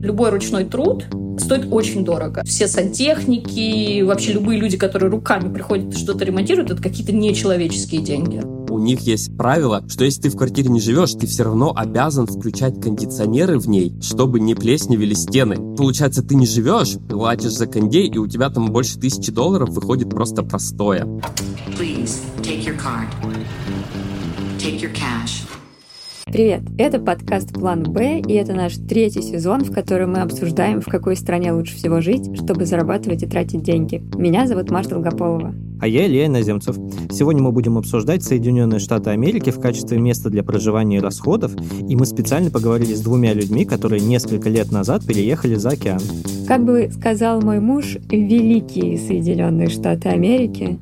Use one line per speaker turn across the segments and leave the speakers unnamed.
Любой ручной труд стоит очень дорого. Все сантехники, вообще любые люди, которые руками приходят и что-то ремонтируют, это какие-то нечеловеческие деньги.
У них есть правило, что если ты в квартире не живешь, ты все равно обязан включать кондиционеры в ней, чтобы не плесневели стены. Получается, ты не живешь, платишь за кондей, и у тебя там больше тысячи долларов выходит просто простое. Please, take your card.
Take your cash. Привет! Это подкаст «План Б», и это наш третий сезон, в котором мы обсуждаем, в какой стране лучше всего жить, чтобы зарабатывать и тратить деньги. Меня зовут Маша Долгополова.
А я Илья Иноземцев. Сегодня мы будем обсуждать Соединенные Штаты Америки в качестве места для проживания и расходов, и мы специально поговорили с двумя людьми, которые несколько лет назад переехали за океан.
Как бы сказал мой муж, великие Соединенные Штаты Америки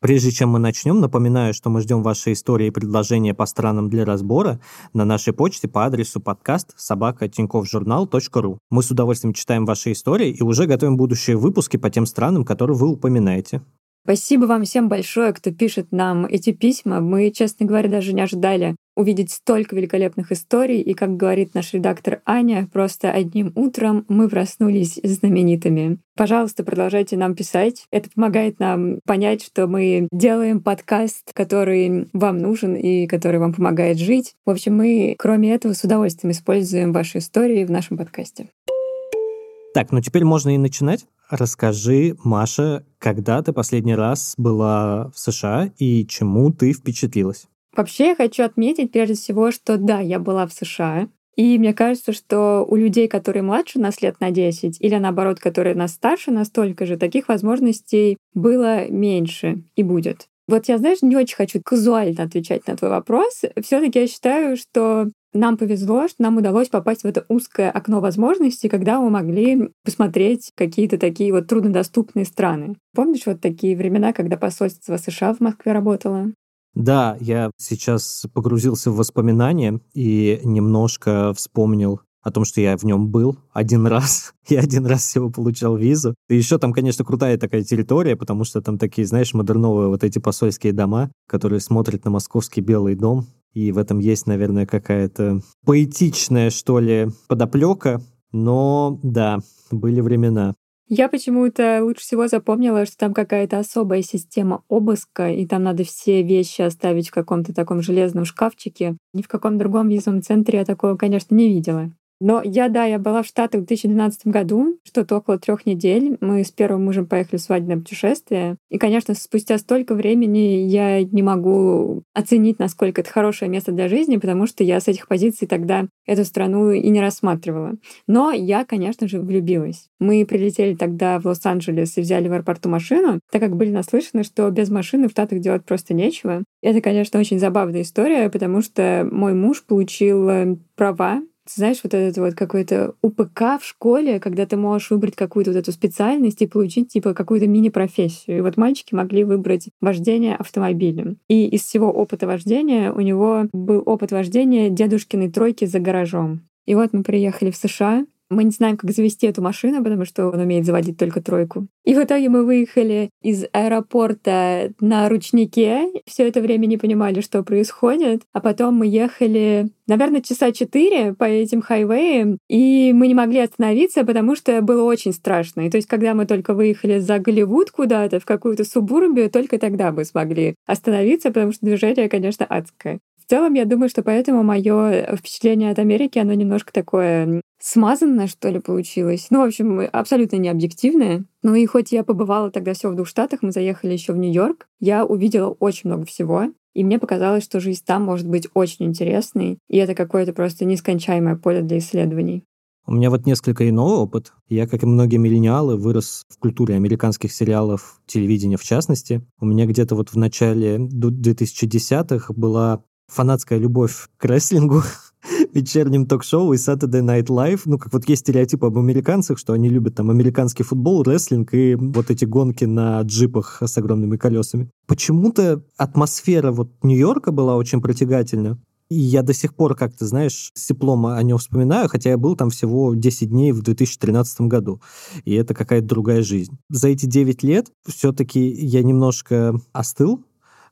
Прежде чем мы начнем, напоминаю, что мы ждем ваши истории и предложения по странам для разбора на нашей почте по адресу подкаст собака.тиньковжурнал.ру. Мы с удовольствием читаем ваши истории и уже готовим будущие выпуски по тем странам, которые вы упоминаете.
Спасибо вам всем большое, кто пишет нам эти письма. Мы, честно говоря, даже не ожидали увидеть столько великолепных историй. И, как говорит наш редактор Аня, просто одним утром мы проснулись знаменитыми. Пожалуйста, продолжайте нам писать. Это помогает нам понять, что мы делаем подкаст, который вам нужен и который вам помогает жить. В общем, мы, кроме этого, с удовольствием используем ваши истории в нашем подкасте.
Так, ну теперь можно и начинать. Расскажи, Маша, когда ты последний раз была в США и чему ты впечатлилась?
Вообще я хочу отметить прежде всего, что да, я была в США, и мне кажется, что у людей, которые младше нас лет на 10, или наоборот, которые нас старше настолько же, таких возможностей было меньше и будет. Вот я, знаешь, не очень хочу казуально отвечать на твой вопрос. все таки я считаю, что нам повезло, что нам удалось попасть в это узкое окно возможностей, когда мы могли посмотреть какие-то такие вот труднодоступные страны. Помнишь вот такие времена, когда посольство США в Москве работало?
Да, я сейчас погрузился в воспоминания и немножко вспомнил о том, что я в нем был один раз. Я один раз всего получал визу. И еще там, конечно, крутая такая территория, потому что там такие, знаешь, модерновые вот эти посольские дома, которые смотрят на московский Белый дом и в этом есть, наверное, какая-то поэтичная, что ли, подоплека. Но да, были времена.
Я почему-то лучше всего запомнила, что там какая-то особая система обыска, и там надо все вещи оставить в каком-то таком железном шкафчике. Ни в каком другом визовом центре я такого, конечно, не видела. Но я, да, я была в Штатах в 2012 году, что-то около трех недель. Мы с первым мужем поехали в свадебное путешествие. И, конечно, спустя столько времени я не могу оценить, насколько это хорошее место для жизни, потому что я с этих позиций тогда эту страну и не рассматривала. Но я, конечно же, влюбилась. Мы прилетели тогда в Лос-Анджелес и взяли в аэропорту машину, так как были наслышаны, что без машины в Штатах делать просто нечего. Это, конечно, очень забавная история, потому что мой муж получил э, права знаешь, вот этот вот какой-то УПК в школе, когда ты можешь выбрать какую-то вот эту специальность и получить типа какую-то мини-профессию. И вот мальчики могли выбрать вождение автомобилем. И из всего опыта вождения у него был опыт вождения дедушкиной тройки за гаражом. И вот мы приехали в США, мы не знаем, как завести эту машину, потому что он умеет заводить только тройку. И в итоге мы выехали из аэропорта на ручнике. Все это время не понимали, что происходит. А потом мы ехали, наверное, часа четыре по этим хайвеям, и мы не могли остановиться, потому что было очень страшно. И то есть, когда мы только выехали за Голливуд куда-то, в какую-то субурбию, только тогда мы смогли остановиться, потому что движение, конечно, адское. В целом, я думаю, что поэтому мое впечатление от Америки, оно немножко такое смазанное, что ли, получилось. Ну, в общем, абсолютно не объективное. Ну и хоть я побывала тогда все в двух штатах, мы заехали еще в Нью-Йорк, я увидела очень много всего. И мне показалось, что жизнь там может быть очень интересной, и это какое-то просто нескончаемое поле для исследований.
У меня вот несколько иной опыт. Я, как и многие миллениалы, вырос в культуре американских сериалов, телевидения в частности. У меня где-то вот в начале 2010-х была фанатская любовь к рестлингу, вечерним ток-шоу и Saturday Night Live. Ну, как вот есть стереотипы об американцах, что они любят там американский футбол, рестлинг и вот эти гонки на джипах с огромными колесами. Почему-то атмосфера вот Нью-Йорка была очень притягательна. И я до сих пор как-то, знаешь, с теплом о нем вспоминаю, хотя я был там всего 10 дней в 2013 году. И это какая-то другая жизнь. За эти 9 лет все-таки я немножко остыл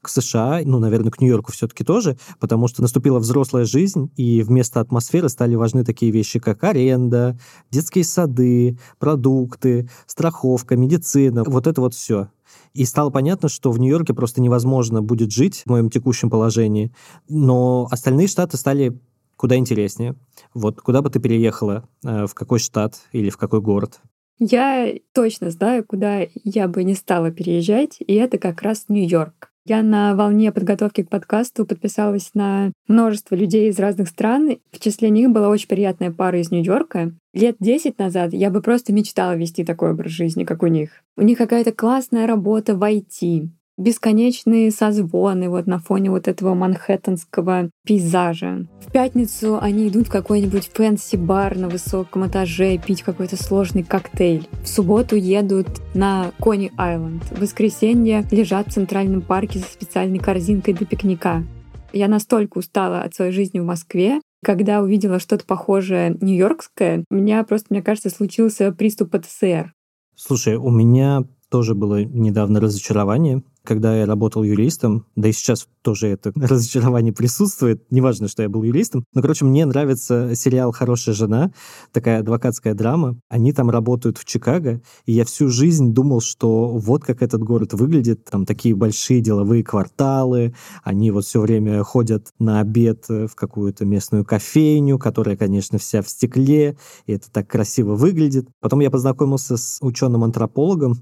к США, ну, наверное, к Нью-Йорку все-таки тоже, потому что наступила взрослая жизнь, и вместо атмосферы стали важны такие вещи, как аренда, детские сады, продукты, страховка, медицина, вот это вот все. И стало понятно, что в Нью-Йорке просто невозможно будет жить в моем текущем положении. Но остальные штаты стали куда интереснее. Вот куда бы ты переехала, э, в какой штат или в какой город?
Я точно знаю, куда я бы не стала переезжать, и это как раз Нью-Йорк. Я на волне подготовки к подкасту подписалась на множество людей из разных стран. В числе них была очень приятная пара из Нью-Йорка. Лет 10 назад я бы просто мечтала вести такой образ жизни, как у них. У них какая-то классная работа в IT бесконечные созвоны вот на фоне вот этого манхэттенского пейзажа. В пятницу они идут в какой-нибудь fancy-бар на высоком этаже пить какой-то сложный коктейль. В субботу едут на Кони-Айленд. В воскресенье лежат в Центральном парке со специальной корзинкой для пикника. Я настолько устала от своей жизни в Москве, когда увидела что-то похожее нью-йоркское, у меня просто, мне кажется, случился приступ ПТСР.
Слушай, у меня тоже было недавно разочарование когда я работал юристом, да и сейчас тоже это разочарование присутствует, неважно, что я был юристом, но, короче, мне нравится сериал «Хорошая жена», такая адвокатская драма. Они там работают в Чикаго, и я всю жизнь думал, что вот как этот город выглядит, там такие большие деловые кварталы, они вот все время ходят на обед в какую-то местную кофейню, которая, конечно, вся в стекле, и это так красиво выглядит. Потом я познакомился с ученым-антропологом,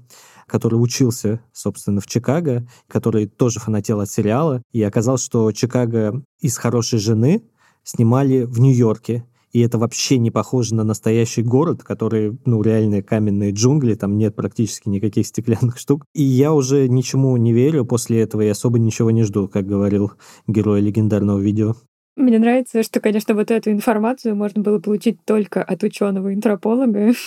который учился, собственно, в Чикаго, который тоже фанател от сериала, и оказалось, что Чикаго из «Хорошей жены» снимали в Нью-Йорке, и это вообще не похоже на настоящий город, который, ну, реальные каменные джунгли, там нет практически никаких стеклянных штук. И я уже ничему не верю после этого и особо ничего не жду, как говорил герой легендарного видео.
Мне нравится, что, конечно, вот эту информацию можно было получить только от ученого антрополога.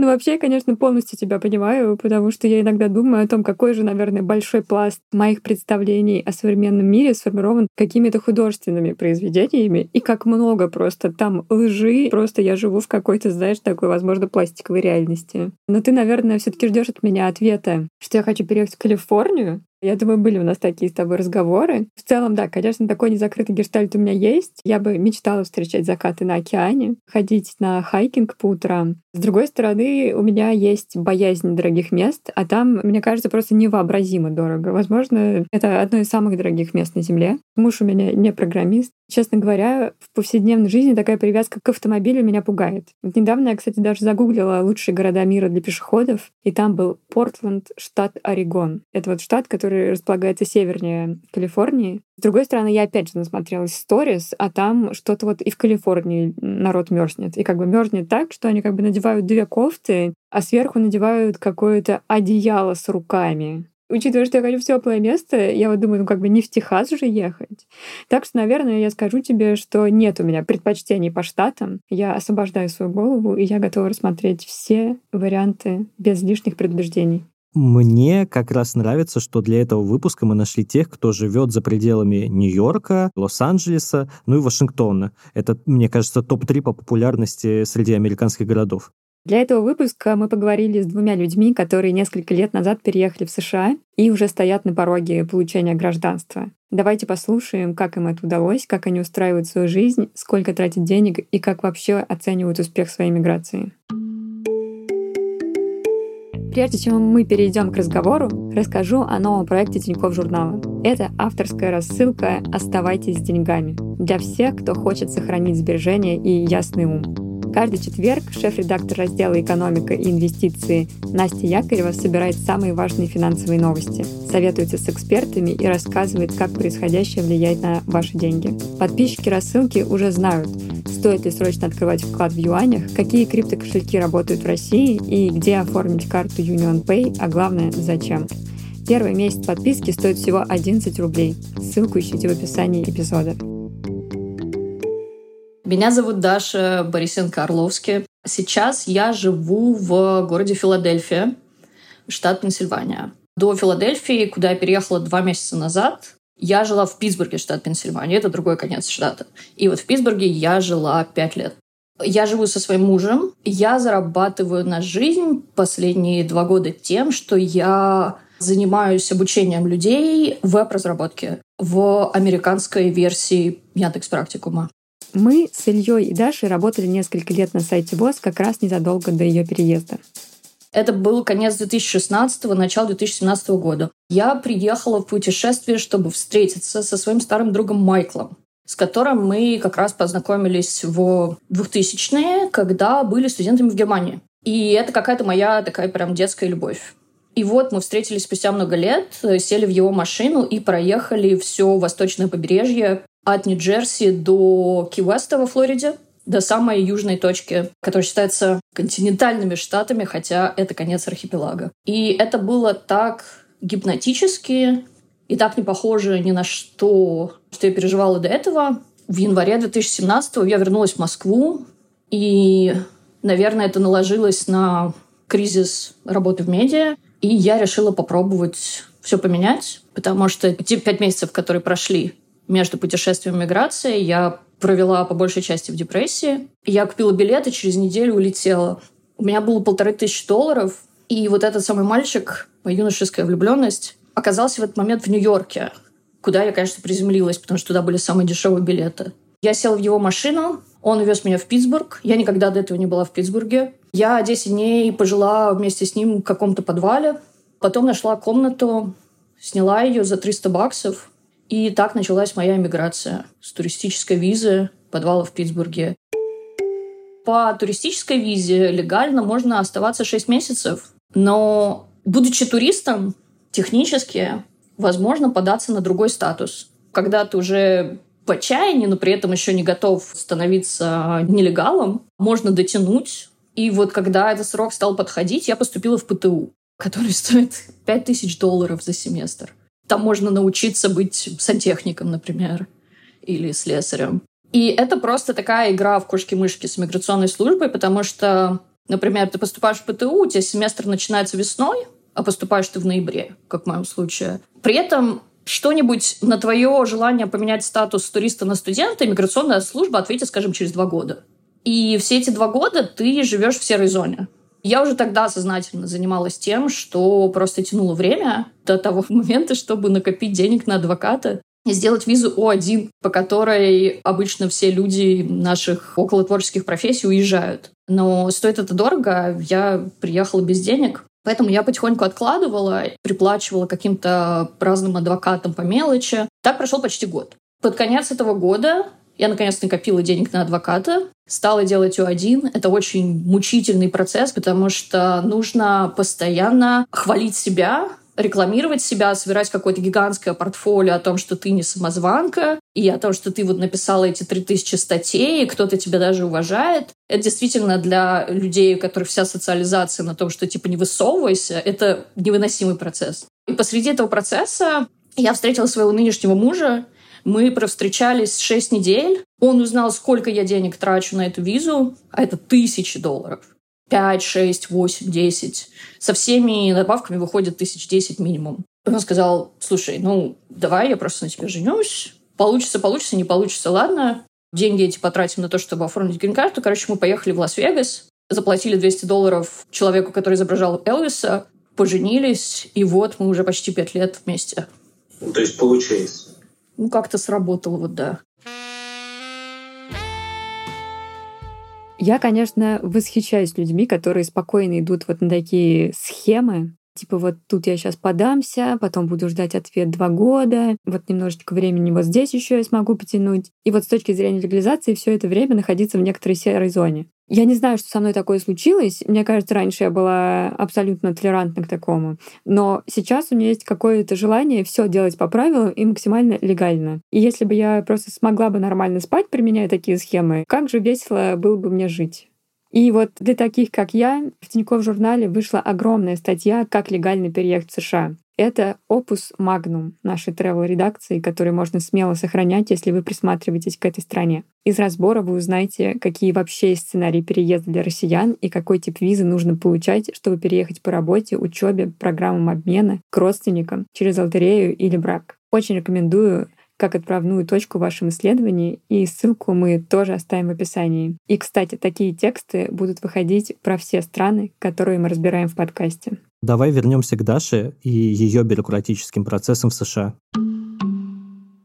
Ну, вообще, я, конечно, полностью тебя понимаю, потому что я иногда думаю о том, какой же, наверное, большой пласт моих представлений о современном мире сформирован какими-то художественными произведениями, и как много просто там лжи, просто я живу в какой-то, знаешь, такой, возможно, пластиковой реальности. Но ты, наверное, все таки ждешь от меня ответа, что я хочу переехать в Калифорнию, я думаю, были у нас такие с тобой разговоры. В целом, да, конечно, такой незакрытый гештальт у меня есть. Я бы мечтала встречать закаты на океане, ходить на хайкинг по утрам. С другой стороны, у меня есть боязнь дорогих мест, а там, мне кажется, просто невообразимо дорого. Возможно, это одно из самых дорогих мест на Земле. Муж у меня не программист. Честно говоря, в повседневной жизни такая привязка к автомобилю меня пугает. Вот недавно я, кстати, даже загуглила лучшие города мира для пешеходов, и там был Портленд, штат Орегон. Это вот штат, который располагается севернее Калифорнии. С другой стороны, я опять же насмотрелась сторис, а там что-то вот и в Калифорнии народ мерзнет. И как бы мерзнет так, что они как бы надевают две кофты, а сверху надевают какое-то одеяло с руками учитывая, что я хочу в теплое место, я вот думаю, ну как бы не в Техас же ехать. Так что, наверное, я скажу тебе, что нет у меня предпочтений по штатам. Я освобождаю свою голову, и я готова рассмотреть все варианты без лишних предубеждений.
Мне как раз нравится, что для этого выпуска мы нашли тех, кто живет за пределами Нью-Йорка, Лос-Анджелеса, ну и Вашингтона. Это, мне кажется, топ-3 по популярности среди американских городов.
Для этого выпуска мы поговорили с двумя людьми, которые несколько лет назад переехали в США и уже стоят на пороге получения гражданства. Давайте послушаем, как им это удалось, как они устраивают свою жизнь, сколько тратят денег и как вообще оценивают успех своей миграции. Прежде чем мы перейдем к разговору, расскажу о новом проекте Тинькофф журнала. Это авторская рассылка «Оставайтесь с деньгами» для всех, кто хочет сохранить сбережения и ясный ум. Каждый четверг шеф-редактор раздела «Экономика и инвестиции» Настя Якорева собирает самые важные финансовые новости, советуется с экспертами и рассказывает, как происходящее влияет на ваши деньги. Подписчики рассылки уже знают, стоит ли срочно открывать вклад в юанях, какие криптокошельки работают в России и где оформить карту Union Pay, а главное, зачем. Первый месяц подписки стоит всего 11 рублей. Ссылку ищите в описании эпизода.
Меня зовут Даша Борисенко-Орловский. Сейчас я живу в городе Филадельфия, штат Пенсильвания. До Филадельфии, куда я переехала два месяца назад, я жила в Питтсбурге, штат Пенсильвания. Это другой конец штата. И вот в Питтсбурге я жила пять лет. Я живу со своим мужем. Я зарабатываю на жизнь последние два года тем, что я занимаюсь обучением людей в веб-разработке в американской версии Яндекс Практикума.
Мы с Ильей и Дашей работали несколько лет на сайте ВОЗ как раз незадолго до ее переезда.
Это был конец 2016 начало 2017 года. Я приехала в путешествие, чтобы встретиться со своим старым другом Майклом, с которым мы как раз познакомились в 2000-е, когда были студентами в Германии. И это какая-то моя такая прям детская любовь. И вот мы встретились спустя много лет, сели в его машину и проехали все восточное побережье от Нью-Джерси до Ки-Уэста во Флориде, до самой южной точки, которая считается континентальными штатами, хотя это конец архипелага. И это было так гипнотически и так не похоже ни на что, что я переживала до этого. В январе 2017 я вернулась в Москву, и, наверное, это наложилось на кризис работы в медиа, и я решила попробовать все поменять, потому что те пять месяцев, которые прошли между путешествием и миграцией, я провела по большей части в депрессии. Я купила билеты, через неделю улетела. У меня было полторы тысячи долларов, и вот этот самый мальчик, моя юношеская влюбленность, оказался в этот момент в Нью-Йорке, куда я, конечно, приземлилась, потому что туда были самые дешевые билеты. Я села в его машину, он увез меня в Питтсбург. Я никогда до этого не была в Питтсбурге. Я 10 дней пожила вместе с ним в каком-то подвале. Потом нашла комнату, сняла ее за 300 баксов. И так началась моя эмиграция с туристической визы подвала в Питтсбурге. По туристической визе легально можно оставаться 6 месяцев, но будучи туристом, технически возможно податься на другой статус. Когда ты уже в отчаянии, но при этом еще не готов становиться нелегалом, можно дотянуть. И вот когда этот срок стал подходить, я поступила в ПТУ, который стоит 5000 долларов за семестр. Там можно научиться быть сантехником, например, или слесарем. И это просто такая игра в кошки-мышки с миграционной службой, потому что, например, ты поступаешь в ПТУ, у тебя семестр начинается весной, а поступаешь ты в ноябре, как в моем случае. При этом что-нибудь на твое желание поменять статус туриста на студента миграционная служба ответит, скажем, через два года. И все эти два года ты живешь в серой зоне. Я уже тогда сознательно занималась тем, что просто тянула время до того момента, чтобы накопить денег на адвоката и сделать визу О1, по которой обычно все люди наших около творческих профессий уезжают. Но стоит это дорого, я приехала без денег, Поэтому я потихоньку откладывала, приплачивала каким-то разным адвокатам по мелочи. Так прошел почти год. Под конец этого года я наконец накопила денег на адвоката, стала делать О1. Это очень мучительный процесс, потому что нужно постоянно хвалить себя, рекламировать себя, собирать какое-то гигантское портфолио о том, что ты не самозванка, и о том, что ты вот написала эти 3000 статей, и кто-то тебя даже уважает. Это действительно для людей, у которых вся социализация на том, что типа не высовывайся, это невыносимый процесс. И посреди этого процесса я встретила своего нынешнего мужа, мы провстречались 6 недель. Он узнал, сколько я денег трачу на эту визу, а это тысячи долларов. 5, 6, 8, 10. Со всеми добавками выходит тысяч десять минимум. Он сказал, слушай, ну, давай я просто на тебя женюсь. Получится, получится, не получится, ладно. Деньги эти потратим на то, чтобы оформить грин-карту. Короче, мы поехали в Лас-Вегас, заплатили 200 долларов человеку, который изображал Элвиса, поженились, и вот мы уже почти пять лет вместе.
То есть получается.
Ну, как-то сработало, вот да.
Я, конечно, восхищаюсь людьми, которые спокойно идут вот на такие схемы, типа вот тут я сейчас подамся, потом буду ждать ответ два года, вот немножечко времени вот здесь еще я смогу потянуть. И вот с точки зрения легализации все это время находиться в некоторой серой зоне. Я не знаю, что со мной такое случилось. Мне кажется, раньше я была абсолютно толерантна к такому. Но сейчас у меня есть какое-то желание все делать по правилам и максимально легально. И если бы я просто смогла бы нормально спать, применяя такие схемы, как же весело было бы мне жить. И вот для таких, как я, в Тинькофф журнале вышла огромная статья «Как легально переехать в США». Это опус магнум нашей travel-редакции, который можно смело сохранять, если вы присматриваетесь к этой стране. Из разбора вы узнаете, какие вообще есть сценарии переезда для россиян и какой тип визы нужно получать, чтобы переехать по работе, учебе, программам обмена, к родственникам, через лотерею или брак. Очень рекомендую как отправную точку в вашем исследовании, и ссылку мы тоже оставим в описании. И, кстати, такие тексты будут выходить про все страны, которые мы разбираем в подкасте.
Давай вернемся к Даше и ее бюрократическим процессам в США.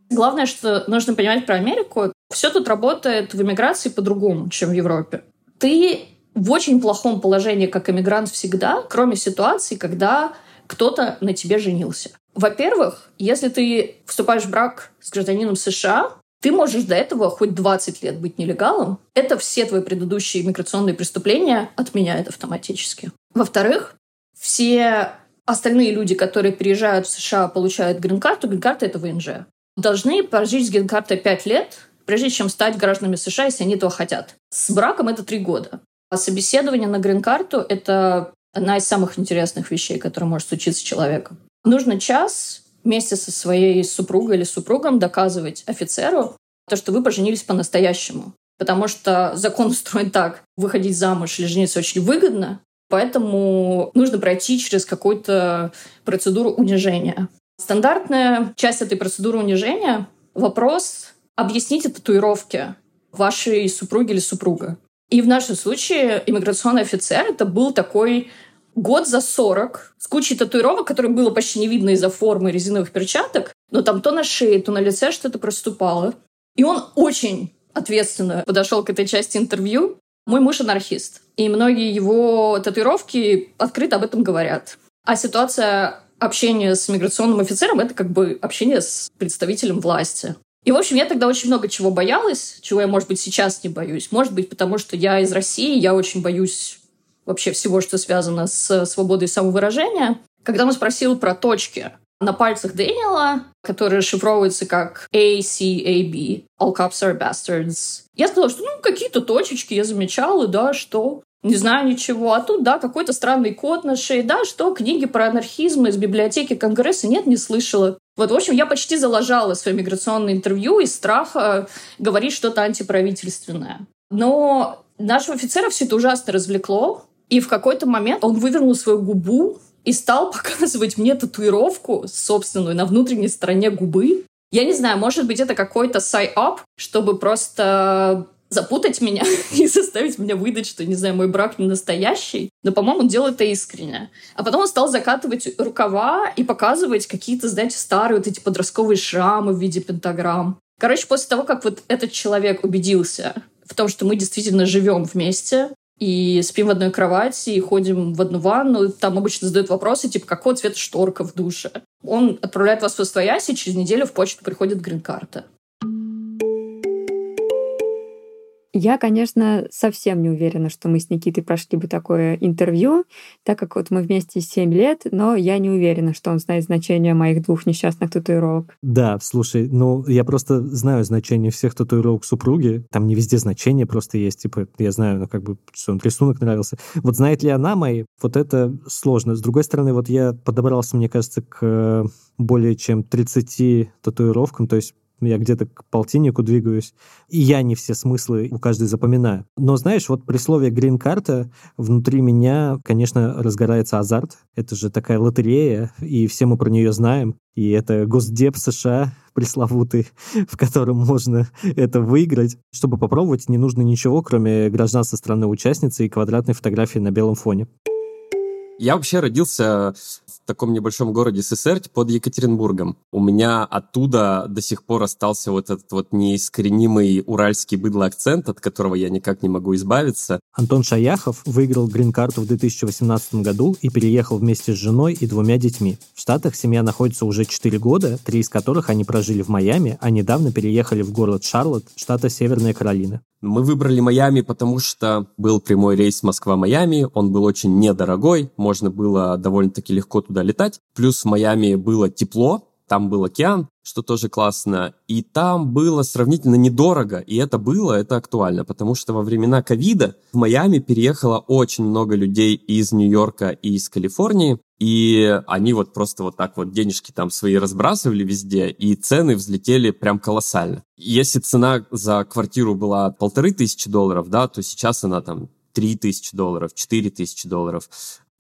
Главное, что нужно понимать про Америку, все тут работает в эмиграции по-другому, чем в Европе. Ты в очень плохом положении как эмигрант всегда, кроме ситуации, когда кто-то на тебе женился. Во-первых, если ты вступаешь в брак с гражданином США, ты можешь до этого хоть 20 лет быть нелегалом. Это все твои предыдущие иммиграционные преступления отменяют автоматически. Во-вторых, все остальные люди, которые приезжают в США, получают грин-карту. Грин-карта — это ВНЖ. Должны прожить с грин-картой 5 лет, прежде чем стать гражданами США, если они этого хотят. С браком это 3 года. А собеседование на грин-карту — это одна из самых интересных вещей, которая может случиться с человеком. Нужно час вместе со своей супругой или супругом доказывать офицеру то, что вы поженились по-настоящему. Потому что закон устроен так, выходить замуж или жениться очень выгодно, поэтому нужно пройти через какую-то процедуру унижения. Стандартная часть этой процедуры унижения — вопрос «объясните татуировки вашей супруги или супруга». И в нашем случае иммиграционный офицер это был такой год за 40 с кучей татуировок, которые было почти не видно из-за формы резиновых перчаток, но там то на шее, то на лице что-то проступало. И он очень ответственно подошел к этой части интервью. Мой муж анархист, и многие его татуировки открыто об этом говорят. А ситуация общения с миграционным офицером — это как бы общение с представителем власти. И, в общем, я тогда очень много чего боялась, чего я, может быть, сейчас не боюсь. Может быть, потому что я из России, я очень боюсь вообще всего, что связано с свободой самовыражения. Когда он спросил про точки на пальцах Дэниела, которые расшифровываются как A, C, A, B, All Cops Are Bastards, я сказала, что ну какие-то точечки я замечала, да, что не знаю ничего. А тут, да, какой-то странный код на шее. Да, что, книги про анархизм из библиотеки Конгресса? Нет, не слышала. Вот, в общем, я почти залажала свое миграционное интервью из страха говорить что-то антиправительственное. Но нашего офицера все это ужасно развлекло. И в какой-то момент он вывернул свою губу и стал показывать мне татуировку собственную на внутренней стороне губы. Я не знаю, может быть, это какой-то сай-ап, чтобы просто запутать меня и заставить меня выдать, что, не знаю, мой брак не настоящий. Но, по-моему, он делал это искренне. А потом он стал закатывать рукава и показывать какие-то, знаете, старые вот эти подростковые шрамы в виде пентаграмм. Короче, после того, как вот этот человек убедился в том, что мы действительно живем вместе, и спим в одной кровати, и ходим в одну ванну. Там обычно задают вопросы, типа, какого цвета шторка в душе. Он отправляет вас в Освояси, и через неделю в почту приходит грин-карта.
Я, конечно, совсем не уверена, что мы с Никитой прошли бы такое интервью, так как вот мы вместе 7 лет, но я не уверена, что он знает значение моих двух несчастных татуировок.
Да, слушай, ну я просто знаю значение всех татуировок супруги. Там не везде значение просто есть. Типа, я знаю, ну как бы, что он рисунок нравился. Вот знает ли она мои? Вот это сложно. С другой стороны, вот я подобрался, мне кажется, к более чем 30 татуировкам, то есть я где-то к полтиннику двигаюсь, и я не все смыслы у каждой запоминаю. Но знаешь, вот при слове «грин-карта» внутри меня, конечно, разгорается азарт. Это же такая лотерея, и все мы про нее знаем. И это Госдеп США пресловутый, в котором можно это выиграть. Чтобы попробовать, не нужно ничего, кроме гражданства страны-участницы и квадратной фотографии на белом фоне.
Я вообще родился в таком небольшом городе СССР под Екатеринбургом. У меня оттуда до сих пор остался вот этот вот неискоренимый уральский быдло акцент, от которого я никак не могу избавиться.
Антон Шаяхов выиграл грин-карту в 2018 году и переехал вместе с женой и двумя детьми. В Штатах семья находится уже 4 года, три из которых они прожили в Майами, а недавно переехали в город Шарлотт, штата Северная Каролина.
Мы выбрали Майами, потому что был прямой рейс Москва-Майами, он был очень недорогой, можно было довольно-таки легко туда летать. Плюс в Майами было тепло, там был океан, что тоже классно, и там было сравнительно недорого, и это было, это актуально, потому что во времена ковида в Майами переехало очень много людей из Нью-Йорка и из Калифорнии, и они вот просто вот так вот денежки там свои разбрасывали везде, и цены взлетели прям колоссально. Если цена за квартиру была полторы тысячи долларов, да, то сейчас она там три тысячи долларов, четыре тысячи долларов.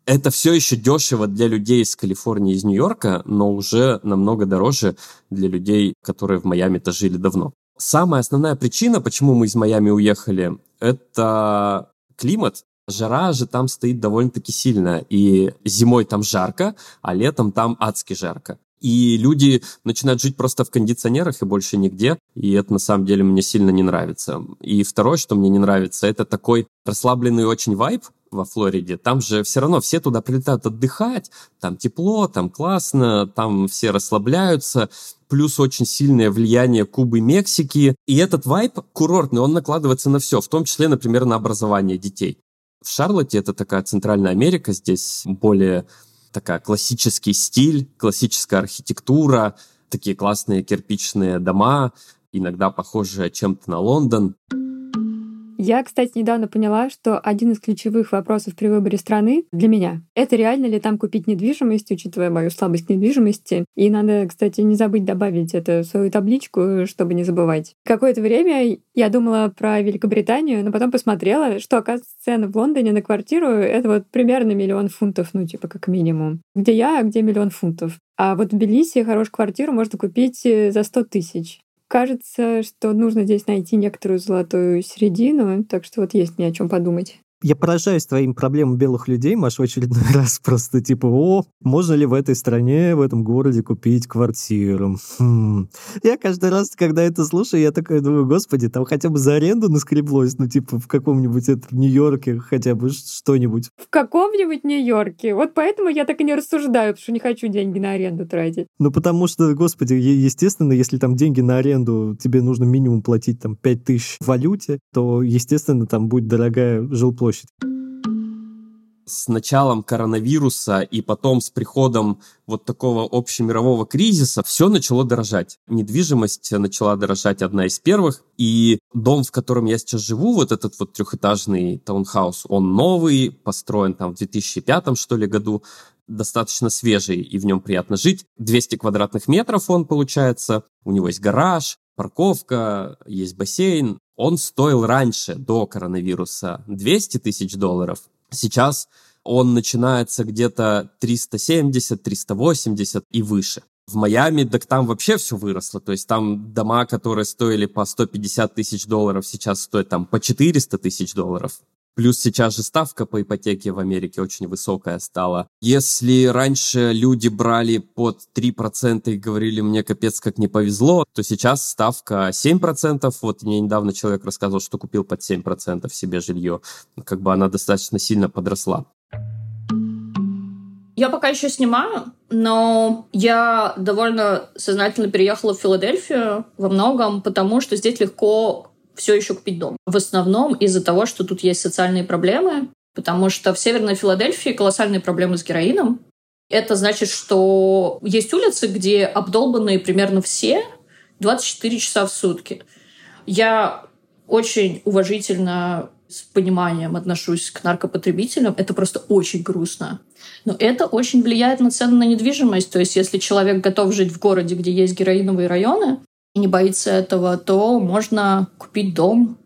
Это все еще дешево для людей из Калифорнии, из Нью-Йорка, но уже намного дороже для людей, которые в Майами-то жили давно. Самая основная причина, почему мы из Майами уехали, это климат. Жара же там стоит довольно-таки сильная. И зимой там жарко, а летом там адски жарко. И люди начинают жить просто в кондиционерах и больше нигде. И это на самом деле мне сильно не нравится. И второе, что мне не нравится, это такой расслабленный очень вайб во Флориде. Там же все равно все туда прилетают отдыхать. Там тепло, там классно, там все расслабляются плюс очень сильное влияние Кубы, Мексики. И этот вайп курортный, он накладывается на все, в том числе, например, на образование детей. В Шарлотте это такая Центральная Америка, здесь более такая классический стиль, классическая архитектура, такие классные кирпичные дома, иногда похожие чем-то на Лондон.
Я, кстати, недавно поняла, что один из ключевых вопросов при выборе страны для меня — это реально ли там купить недвижимость, учитывая мою слабость недвижимости. И надо, кстати, не забыть добавить это в свою табличку, чтобы не забывать. Какое-то время я думала про Великобританию, но потом посмотрела, что, оказывается, цены в Лондоне на квартиру — это вот примерно миллион фунтов, ну, типа, как минимум. Где я, а где миллион фунтов. А вот в Тбилиси хорошую квартиру можно купить э, за 100 тысяч кажется, что нужно здесь найти некоторую золотую середину, так что вот есть мне о чем подумать
я поражаюсь твоим проблемам белых людей, Маш, в очередной раз просто типа, о, можно ли в этой стране, в этом городе купить квартиру? Хм. Я каждый раз, когда это слушаю, я такой думаю, господи, там хотя бы за аренду наскреблось, ну типа в каком-нибудь Нью-Йорке хотя бы что-нибудь.
В каком-нибудь Нью-Йорке. Вот поэтому я так и не рассуждаю, потому что не хочу деньги на аренду тратить.
Ну потому что, господи, естественно, если там деньги на аренду, тебе нужно минимум платить там 5 тысяч в валюте, то, естественно, там будет дорогая жилплощадь площадь?
С началом коронавируса и потом с приходом вот такого общемирового кризиса все начало дорожать. Недвижимость начала дорожать одна из первых. И дом, в котором я сейчас живу, вот этот вот трехэтажный таунхаус, он новый, построен там в 2005 что ли году, достаточно свежий, и в нем приятно жить. 200 квадратных метров он получается, у него есть гараж, парковка, есть бассейн. Он стоил раньше, до коронавируса, 200 тысяч долларов. Сейчас он начинается где-то 370, 380 и выше. В Майами, так там вообще все выросло. То есть там дома, которые стоили по 150 тысяч долларов, сейчас стоят там по 400 тысяч долларов. Плюс сейчас же ставка по ипотеке в Америке очень высокая стала. Если раньше люди брали под 3% и говорили, мне капец как не повезло, то сейчас ставка 7%. Вот мне недавно человек рассказывал, что купил под 7% себе жилье. Как бы она достаточно сильно подросла.
Я пока еще снимаю, но я довольно сознательно переехала в Филадельфию во многом, потому что здесь легко все еще купить дом. В основном из-за того, что тут есть социальные проблемы, потому что в Северной Филадельфии колоссальные проблемы с героином. Это значит, что есть улицы, где обдолбанные примерно все 24 часа в сутки. Я очень уважительно с пониманием отношусь к наркопотребителям. Это просто очень грустно. Но это очень влияет на цены на недвижимость. То есть если человек готов жить в городе, где есть героиновые районы, и не боится этого, то можно купить дом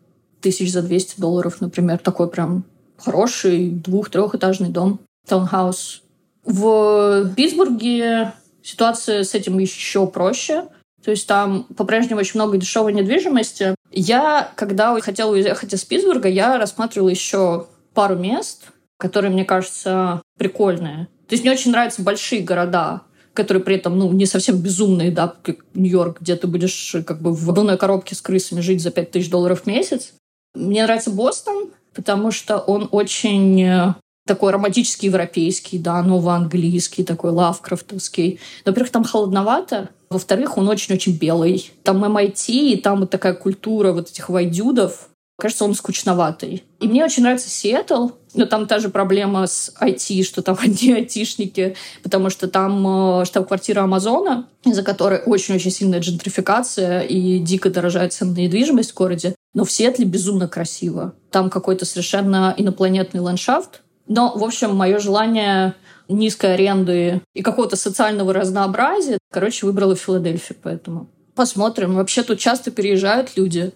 тысяч за 200 долларов, например, такой прям хороший двух-трехэтажный дом, таунхаус. В Питтсбурге ситуация с этим еще проще. То есть там по-прежнему очень много дешевой недвижимости. Я, когда хотела уехать из Питтсбурга, я рассматривала еще пару мест, которые, мне кажется, прикольные. То есть мне очень нравятся большие города, которые при этом, ну, не совсем безумные, да, как Нью-Йорк, где ты будешь как бы в водной коробке с крысами жить за 5000 долларов в месяц. Мне нравится Бостон, потому что он очень э, такой романтический европейский, да, новоанглийский, такой лавкрафтовский. Во-первых, там холодновато. Во-вторых, он очень-очень белый. Там MIT, и там вот такая культура вот этих вайдюдов. Кажется, он скучноватый. И мне очень нравится Сиэтл, но там та же проблема с IT, что там одни айтишники, потому что там э, штаб-квартира Амазона, из-за которой очень-очень сильная джентрификация и дико дорожает цены на недвижимость в городе. Но в Сиэтле безумно красиво. Там какой-то совершенно инопланетный ландшафт. Но, в общем, мое желание низкой аренды и какого-то социального разнообразия, короче, выбрала Филадельфию, поэтому посмотрим. Вообще тут часто переезжают люди,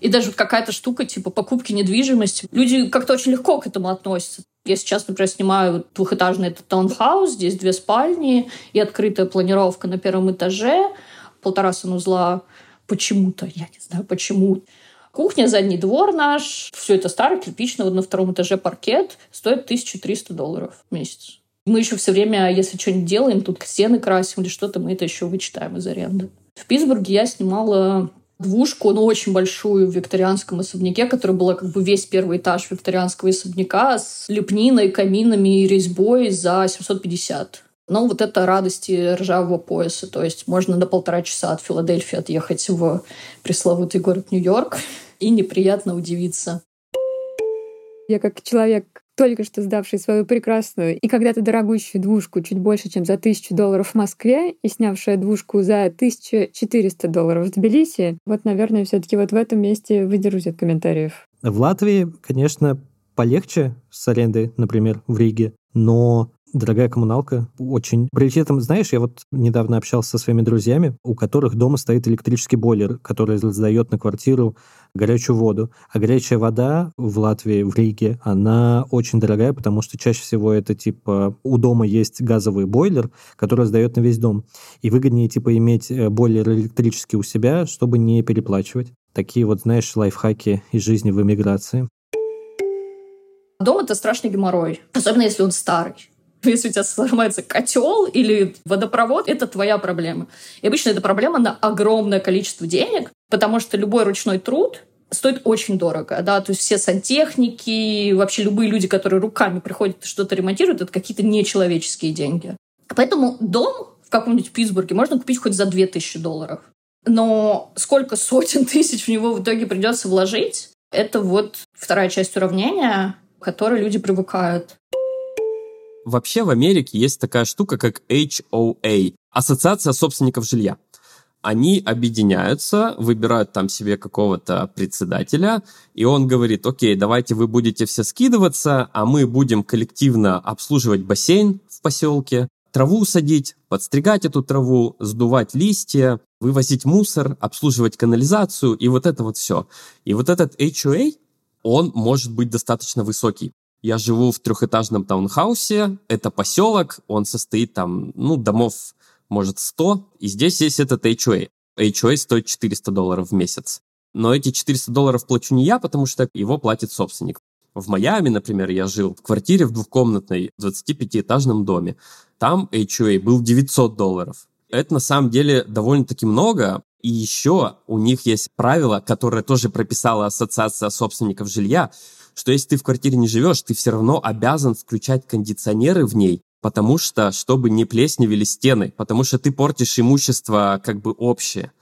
и даже какая-то штука типа покупки недвижимости. Люди как-то очень легко к этому относятся. Я сейчас, например, снимаю двухэтажный этот таунхаус, здесь две спальни и открытая планировка на первом этаже, полтора санузла почему-то, я не знаю почему. Кухня, задний двор наш, все это старый, кирпичный, вот на втором этаже паркет, стоит 1300 долларов в месяц. Мы еще все время, если что-нибудь делаем, тут стены красим или что-то, мы это еще вычитаем из аренды. В Питтсбурге я снимала двушку, ну, очень большую в викторианском особняке, которая была как бы весь первый этаж викторианского особняка с лепниной, каминами и резьбой за 750. Ну, вот это радости ржавого пояса. То есть можно на полтора часа от Филадельфии отъехать в пресловутый город Нью-Йорк и неприятно удивиться.
Я как человек, только что сдавший свою прекрасную и когда-то дорогущую двушку чуть больше, чем за тысячу долларов в Москве и снявшая двушку за 1400 долларов в Тбилиси, вот, наверное, все таки вот в этом месте выдержусь от комментариев.
В Латвии, конечно, полегче с арендой, например, в Риге, но дорогая коммуналка, очень... При этом, знаешь, я вот недавно общался со своими друзьями, у которых дома стоит электрический бойлер, который сдает на квартиру горячую воду. А горячая вода в Латвии, в Риге, она очень дорогая, потому что чаще всего это типа у дома есть газовый бойлер, который сдает на весь дом. И выгоднее типа иметь э, бойлер электрический у себя, чтобы не переплачивать. Такие вот, знаешь, лайфхаки из жизни в эмиграции.
Дом — это страшный геморрой, особенно если он старый. Если у тебя сломается котел или водопровод, это твоя проблема. И обычно это проблема на огромное количество денег, потому что любой ручной труд стоит очень дорого, да, то есть все сантехники, вообще любые люди, которые руками приходят что-то ремонтируют, это какие-то нечеловеческие деньги. Поэтому дом в каком-нибудь Питтсбурге можно купить хоть за 2000 долларов. Но сколько сотен тысяч в него в итоге придется вложить, это вот вторая часть уравнения, к которой люди привыкают.
Вообще в Америке есть такая штука, как HOA – Ассоциация собственников жилья. Они объединяются, выбирают там себе какого-то председателя, и он говорит, окей, давайте вы будете все скидываться, а мы будем коллективно обслуживать бассейн в поселке, траву садить, подстригать эту траву, сдувать листья, вывозить мусор, обслуживать канализацию и вот это вот все. И вот этот HOA, он может быть достаточно высокий. Я живу в трехэтажном таунхаусе, это поселок, он состоит там, ну, домов, может, 100, и здесь есть этот HOA. HOA стоит 400 долларов в месяц. Но эти 400 долларов плачу не я, потому что его платит собственник. В Майами, например, я жил в квартире в двухкомнатной 25-этажном доме. Там HOA был 900 долларов. Это на самом деле довольно-таки много, и еще у них есть правило, которое тоже прописала Ассоциация собственников жилья, что если ты в квартире не живешь, ты все равно обязан включать кондиционеры в ней, потому что, чтобы не плесневели стены, потому что ты портишь имущество как бы общее.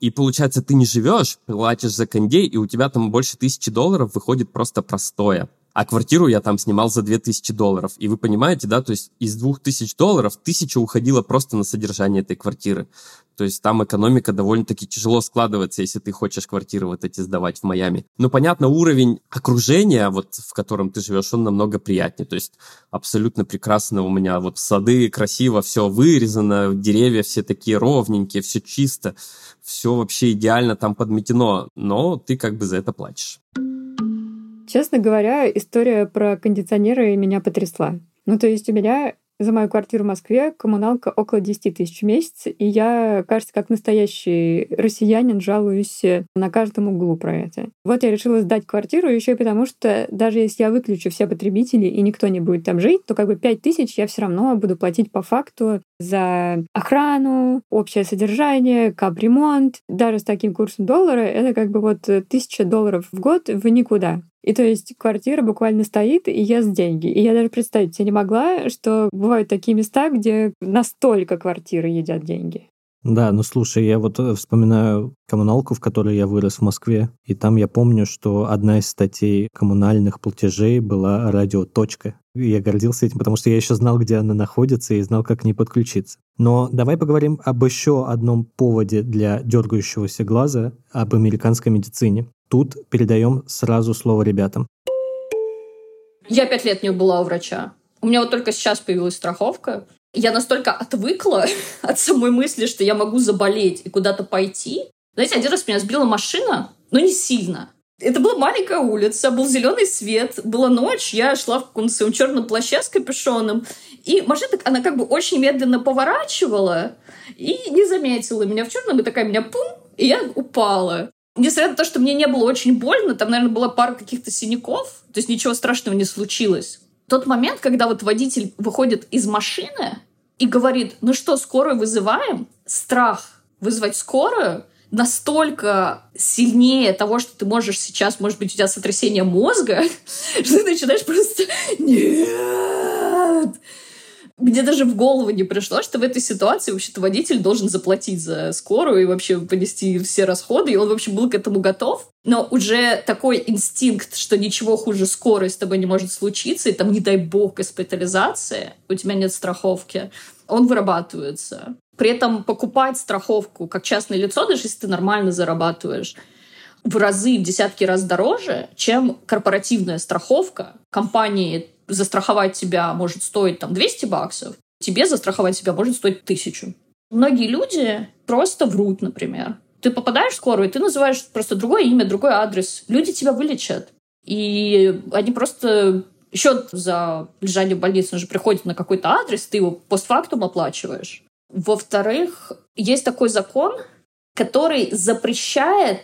И получается, ты не живешь, платишь за кондей, и у тебя там больше тысячи долларов выходит просто простое. А квартиру я там снимал за 2000 долларов. И вы понимаете, да, то есть из 2000 долларов тысяча уходила просто на содержание этой квартиры. То есть там экономика довольно-таки тяжело складывается, если ты хочешь квартиры вот эти сдавать в Майами. Но, понятно, уровень окружения, вот в котором ты живешь, он намного приятнее. То есть абсолютно прекрасно у меня вот сады, красиво, все вырезано, деревья все такие ровненькие, все чисто, все вообще идеально там подметено. Но ты как бы за это платишь.
Честно говоря, история про кондиционеры меня потрясла. Ну, то есть у меня за мою квартиру в Москве коммуналка около 10 тысяч в месяц, и я, кажется, как настоящий россиянин жалуюсь на каждом углу про это. Вот я решила сдать квартиру еще и потому, что даже если я выключу все потребители и никто не будет там жить, то как бы 5 тысяч я все равно буду платить по факту за охрану, общее содержание, капремонт. Даже с таким курсом доллара это как бы вот тысяча долларов в год в никуда. И то есть квартира буквально стоит и ест деньги. И я даже представить себе не могла, что бывают такие места, где настолько квартиры едят деньги.
Да, ну слушай, я вот э, вспоминаю коммуналку, в которой я вырос в Москве, и там я помню, что одна из статей коммунальных платежей была радио «Точка». И я гордился этим, потому что я еще знал, где она находится, и знал, как к ней подключиться. Но давай поговорим об еще одном поводе для дергающегося глаза, об американской медицине. Тут передаем сразу слово ребятам.
Я пять лет не была у врача. У меня вот только сейчас появилась страховка. Я настолько отвыкла от самой мысли, что я могу заболеть и куда-то пойти. Знаете, один раз меня сбила машина, но не сильно. Это была маленькая улица, был зеленый свет, была ночь, я шла в каком-то своем черном плаще с капюшоном, и машина, она как бы очень медленно поворачивала и не заметила меня в черном, и такая меня пум, и я упала. Несмотря на то, что мне не было очень больно, там, наверное, была пара каких-то синяков, то есть ничего страшного не случилось. Тот момент, когда вот водитель выходит из машины и говорит, ну что, скорую вызываем? Страх вызвать скорую настолько сильнее того, что ты можешь сейчас, может быть, у тебя сотрясение мозга, что ты начинаешь просто «нет». Мне даже в голову не пришло, что в этой ситуации вообще-то водитель должен заплатить за скорую и вообще понести все расходы, и он вообще был к этому готов. Но уже такой инстинкт, что ничего хуже скорой с тобой не может случиться, и там, не дай бог, госпитализация, у тебя нет страховки, он вырабатывается. При этом покупать страховку как частное лицо, даже если ты нормально зарабатываешь, в разы, в десятки раз дороже, чем корпоративная страховка. Компании застраховать тебя может стоить там 200 баксов, тебе застраховать себя может стоить тысячу. Многие люди просто врут, например. Ты попадаешь в скорую, ты называешь просто другое имя, другой адрес. Люди тебя вылечат. И они просто счет за лежание в больнице уже приходит на какой-то адрес, ты его постфактум оплачиваешь. Во-вторых, есть такой закон, который запрещает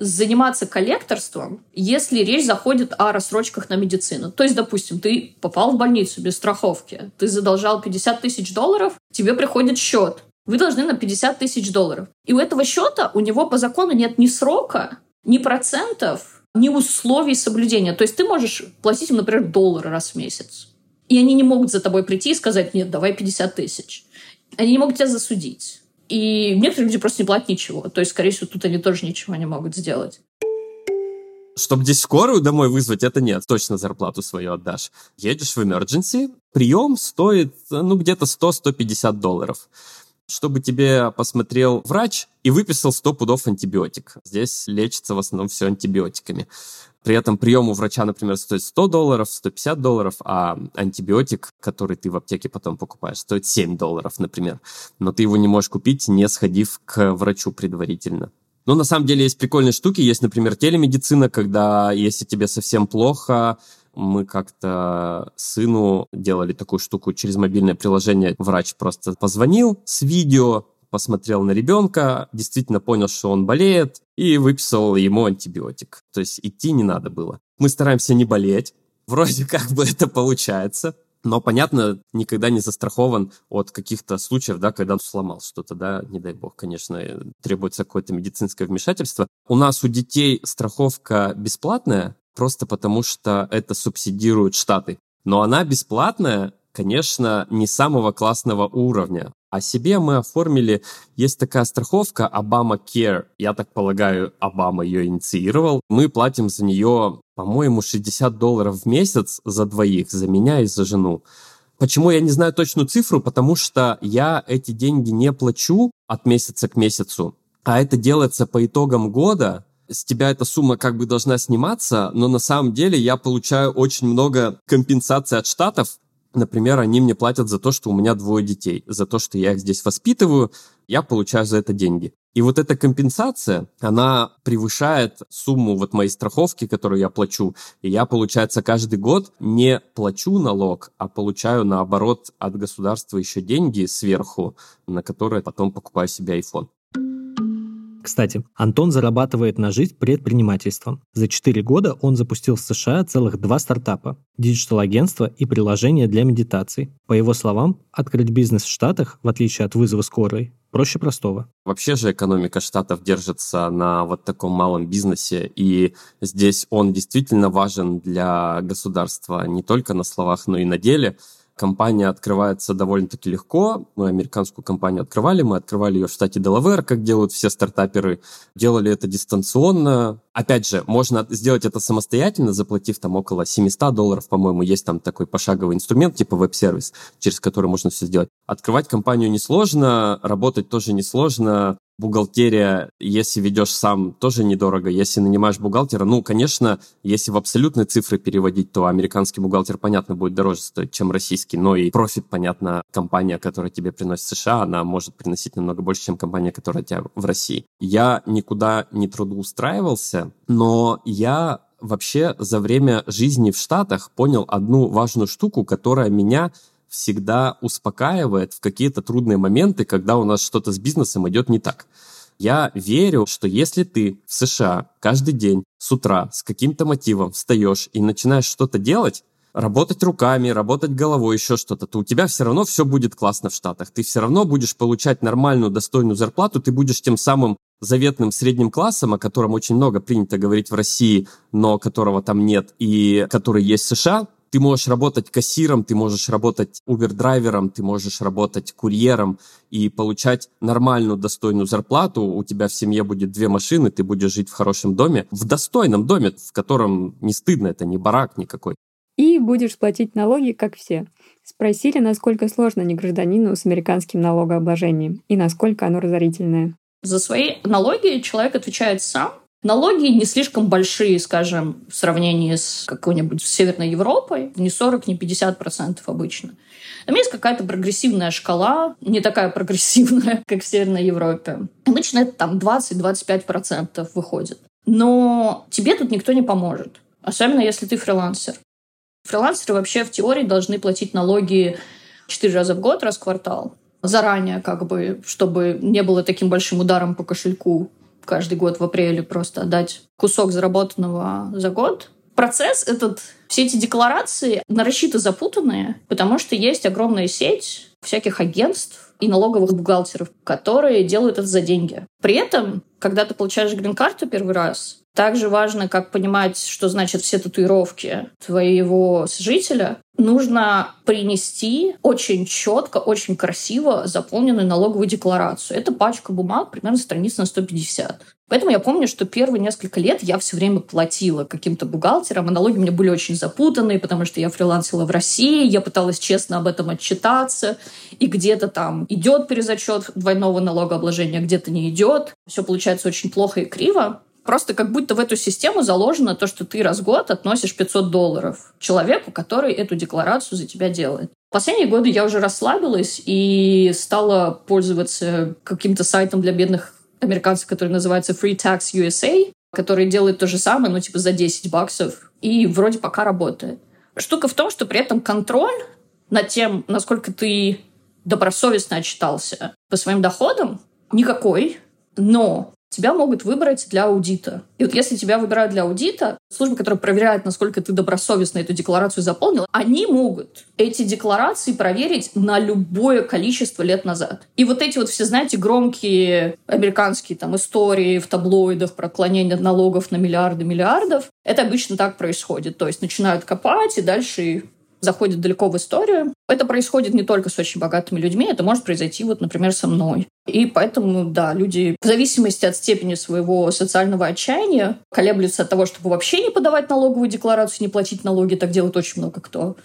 заниматься коллекторством, если речь заходит о рассрочках на медицину. То есть, допустим, ты попал в больницу без страховки, ты задолжал 50 тысяч долларов, тебе приходит счет. Вы должны на 50 тысяч долларов. И у этого счета у него по закону нет ни срока, ни процентов, ни условий соблюдения. То есть ты можешь платить им, например, доллары раз в месяц. И они не могут за тобой прийти и сказать, нет, давай 50 тысяч. Они не могут тебя засудить. И некоторые люди просто не платят ничего. То есть, скорее всего, тут они тоже ничего не могут сделать.
Чтобы здесь скорую домой вызвать, это нет, точно зарплату свою отдашь. Едешь в emergency, прием стоит, ну, где-то 100-150 долларов чтобы тебе посмотрел врач и выписал 100 пудов антибиотик. Здесь лечится в основном все антибиотиками. При этом прием у врача, например, стоит 100 долларов, 150 долларов, а антибиотик, который ты в аптеке потом покупаешь, стоит 7 долларов, например. Но ты его не можешь купить, не сходив к врачу предварительно. Но на самом деле есть прикольные штуки. Есть, например, телемедицина, когда если тебе совсем плохо, мы как-то сыну делали такую штуку через мобильное приложение. Врач просто позвонил с видео, посмотрел на ребенка, действительно понял, что он болеет, и выписал ему антибиотик. То есть идти не надо было. Мы стараемся не болеть, вроде как бы это получается. Но, понятно, никогда не застрахован от каких-то случаев, да, когда он сломал что-то, да, не дай бог, конечно, требуется какое-то медицинское вмешательство. У нас у детей страховка бесплатная, просто потому что это субсидируют Штаты. Но она бесплатная, конечно, не самого классного уровня. А себе мы оформили, есть такая страховка Obama Care, я так полагаю, Обама ее инициировал. Мы платим за нее, по-моему, 60 долларов в месяц за двоих, за меня и за жену. Почему я не знаю точную цифру? Потому что я эти деньги не плачу от месяца к месяцу, а это делается по итогам года, с тебя эта сумма как бы должна сниматься, но на самом деле я получаю очень много компенсаций от штатов. Например, они мне платят за то, что у меня двое детей, за то, что я их здесь воспитываю, я получаю за это деньги. И вот эта компенсация, она превышает сумму вот моей страховки, которую я плачу. И я, получается, каждый год не плачу налог, а получаю, наоборот, от государства еще деньги сверху, на которые потом покупаю себе iPhone.
Кстати, Антон зарабатывает на жизнь предпринимательством. За 4 года он запустил в США целых два стартапа – digital-агентство и приложение для медитаций. По его словам, открыть бизнес в Штатах, в отличие от вызова скорой, проще простого.
Вообще же экономика Штатов держится на вот таком малом бизнесе, и здесь он действительно важен для государства не только на словах, но и на деле – компания открывается довольно-таки легко. Мы американскую компанию открывали, мы открывали ее в штате Делавэр, как делают все стартаперы. Делали это дистанционно. Опять же, можно сделать это самостоятельно, заплатив там около 700 долларов, по-моему, есть там такой пошаговый инструмент, типа веб-сервис, через который можно все сделать. Открывать компанию несложно, работать тоже несложно бухгалтерия, если ведешь сам, тоже недорого. Если нанимаешь бухгалтера, ну, конечно, если в абсолютные цифры переводить, то американский бухгалтер, понятно, будет дороже стоить, чем российский. Но и профит, понятно, компания, которая тебе приносит США, она может приносить намного больше, чем компания, которая тебя в России. Я никуда не трудоустраивался, но я вообще за время жизни в Штатах понял одну важную штуку, которая меня всегда успокаивает в какие-то трудные моменты, когда у нас что-то с бизнесом идет не так. Я верю, что если ты в США каждый день с утра с каким-то мотивом встаешь и начинаешь что-то делать, работать руками, работать головой, еще что-то, то у тебя все равно все будет классно в Штатах. Ты все равно будешь получать нормальную, достойную зарплату, ты будешь тем самым заветным средним классом, о котором очень много принято говорить в России, но которого там нет, и который есть в США, ты можешь работать кассиром, ты можешь работать Uber-драйвером, ты можешь работать курьером и получать нормальную, достойную зарплату. У тебя в семье будет две машины, ты будешь жить в хорошем доме, в достойном доме, в котором не стыдно, это не барак никакой.
И будешь платить налоги, как все. Спросили, насколько сложно не гражданину с американским налогообложением и насколько оно разорительное.
За свои налоги человек отвечает сам, Налоги не слишком большие, скажем, в сравнении с какой-нибудь Северной Европой. Не 40, не 50 процентов обычно. Там есть какая-то прогрессивная шкала, не такая прогрессивная, как в Северной Европе. Обычно это там 20-25 процентов выходит. Но тебе тут никто не поможет. Особенно если ты фрилансер. Фрилансеры вообще в теории должны платить налоги 4 раза в год, раз в квартал. Заранее, как бы, чтобы не было таким большим ударом по кошельку каждый год в апреле просто отдать кусок заработанного за год. Процесс этот, все эти декларации нарочито запутанные, потому что есть огромная сеть всяких агентств и налоговых бухгалтеров, которые делают это за деньги. При этом, когда ты получаешь грин-карту первый раз, также важно, как понимать, что значит все татуировки твоего жителя. Нужно принести очень четко, очень красиво заполненную налоговую декларацию. Это пачка бумаг, примерно страниц на 150. Поэтому я помню, что первые несколько лет я все время платила каким-то бухгалтерам, и налоги у меня были очень запутанные, потому что я фрилансила в России, я пыталась честно об этом отчитаться, и где-то там идет перезачет двойного налогообложения, где-то не идет. Все получается очень плохо и криво. Просто как будто в эту систему заложено то, что ты раз в год относишь 500 долларов человеку, который эту декларацию за тебя делает. В последние годы я уже расслабилась и стала пользоваться каким-то сайтом для бедных американцев, который называется Free Tax USA, который делает то же самое, ну, типа за 10 баксов, и вроде пока работает. Штука в том, что при этом контроль над тем, насколько ты добросовестно отчитался по своим доходам, никакой, но тебя могут выбрать для аудита. И вот если тебя выбирают для аудита, служба, которая проверяет, насколько ты добросовестно эту декларацию заполнил, они могут эти декларации проверить на любое количество лет назад. И вот эти вот все, знаете, громкие американские там истории в таблоидах про отклонение от налогов на миллиарды миллиардов, это обычно так происходит. То есть начинают копать, и дальше заходит далеко в историю. Это происходит не только с очень богатыми людьми, это может произойти, вот, например, со мной. И поэтому, да, люди в зависимости от степени своего социального отчаяния колеблются от того, чтобы вообще не подавать налоговую декларацию, не платить налоги, так делает очень много кто,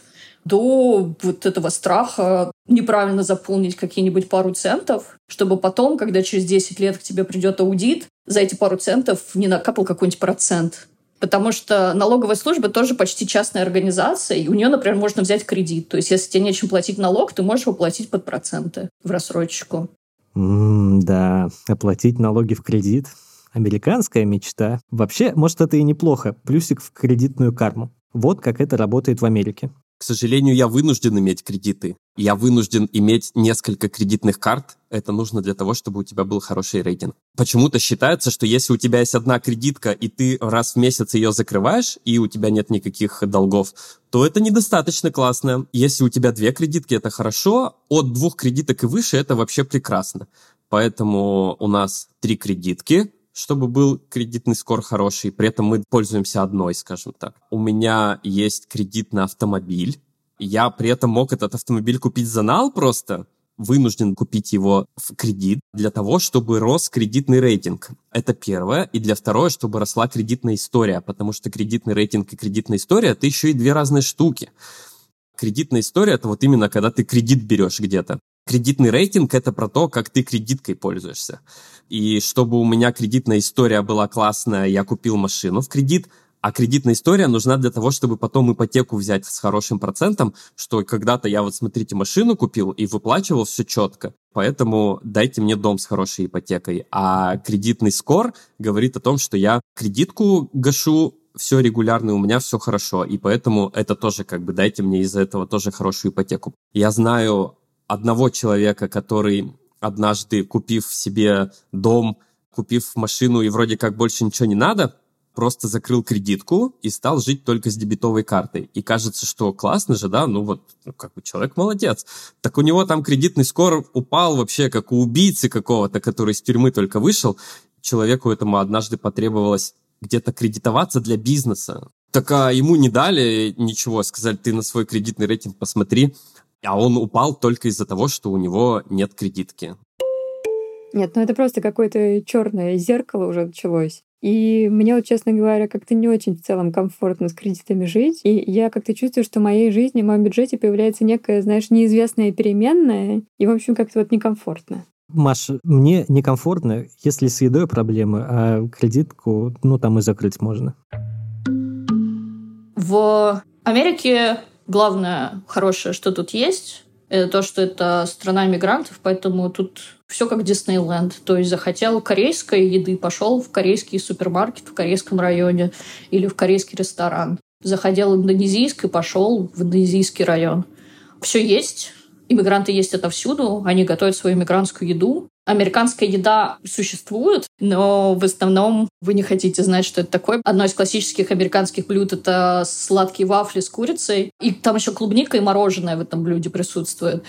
до вот этого страха неправильно заполнить какие-нибудь пару центов, чтобы потом, когда через 10 лет к тебе придет аудит, за эти пару центов не накапал какой-нибудь процент Потому что налоговая служба тоже почти частная организация, и у нее, например, можно взять кредит. То есть, если тебе нечем платить налог, ты можешь его под проценты в рассрочку.
Mm, да, оплатить налоги в кредит. Американская мечта. Вообще, может, это и неплохо. Плюсик в кредитную карму. Вот как это работает в Америке.
К сожалению, я вынужден иметь кредиты. Я вынужден иметь несколько кредитных карт. Это нужно для того, чтобы у тебя был хороший рейтинг. Почему-то считается, что если у тебя есть одна кредитка, и ты раз в месяц ее закрываешь, и у тебя нет никаких долгов, то это недостаточно классно. Если у тебя две кредитки, это хорошо. От двух кредиток и выше это вообще прекрасно. Поэтому у нас три кредитки, чтобы был кредитный скор хороший. При этом мы пользуемся одной, скажем так. У меня есть кредит на автомобиль. Я при этом мог этот автомобиль купить за нал просто, вынужден купить его в кредит для того, чтобы рос кредитный рейтинг. Это первое. И для второе, чтобы росла кредитная история, потому что кредитный рейтинг и кредитная история — это еще и две разные штуки. Кредитная история — это вот именно когда ты кредит берешь где-то. Кредитный рейтинг — это про то, как ты кредиткой пользуешься. И чтобы у меня кредитная история была классная, я купил машину в кредит, а кредитная история нужна для того, чтобы потом ипотеку взять с хорошим процентом, что когда-то я вот, смотрите, машину купил и выплачивал все четко. Поэтому дайте мне дом с хорошей ипотекой. А кредитный скор говорит о том, что я кредитку гашу, все регулярно, у меня все хорошо. И поэтому это тоже как бы дайте мне из-за этого тоже хорошую ипотеку. Я знаю одного человека, который однажды, купив себе дом, купив машину и вроде как больше ничего не надо, просто закрыл кредитку и стал жить только с дебетовой картой. И кажется, что классно же, да, ну вот, ну, как бы человек молодец. Так у него там кредитный скор упал вообще, как у убийцы какого-то, который из тюрьмы только вышел. Человеку этому однажды потребовалось где-то кредитоваться для бизнеса. Так а ему не дали ничего, сказали, ты на свой кредитный рейтинг посмотри, а он упал только из-за того, что у него нет кредитки.
Нет, ну это просто какое-то черное зеркало уже началось. И мне вот, честно говоря, как-то не очень в целом комфортно с кредитами жить. И я как-то чувствую, что в моей жизни, в моем бюджете появляется некая, знаешь, неизвестная переменная. И, в общем, как-то вот некомфортно.
Маша, мне некомфортно, если с едой проблемы, а кредитку, ну, там и закрыть можно.
В Америке главное хорошее, что тут есть, это то, что это страна мигрантов, поэтому тут все как Диснейленд. То есть захотел корейской еды, пошел в корейский супермаркет в корейском районе или в корейский ресторан. Захотел индонезийской, пошел в индонезийский район. Все есть, Иммигранты есть отовсюду, они готовят свою иммигрантскую еду. Американская еда существует, но в основном вы не хотите знать, что это такое. Одно из классических американских блюд — это сладкие вафли с курицей. И там еще клубника и мороженое в этом блюде присутствует.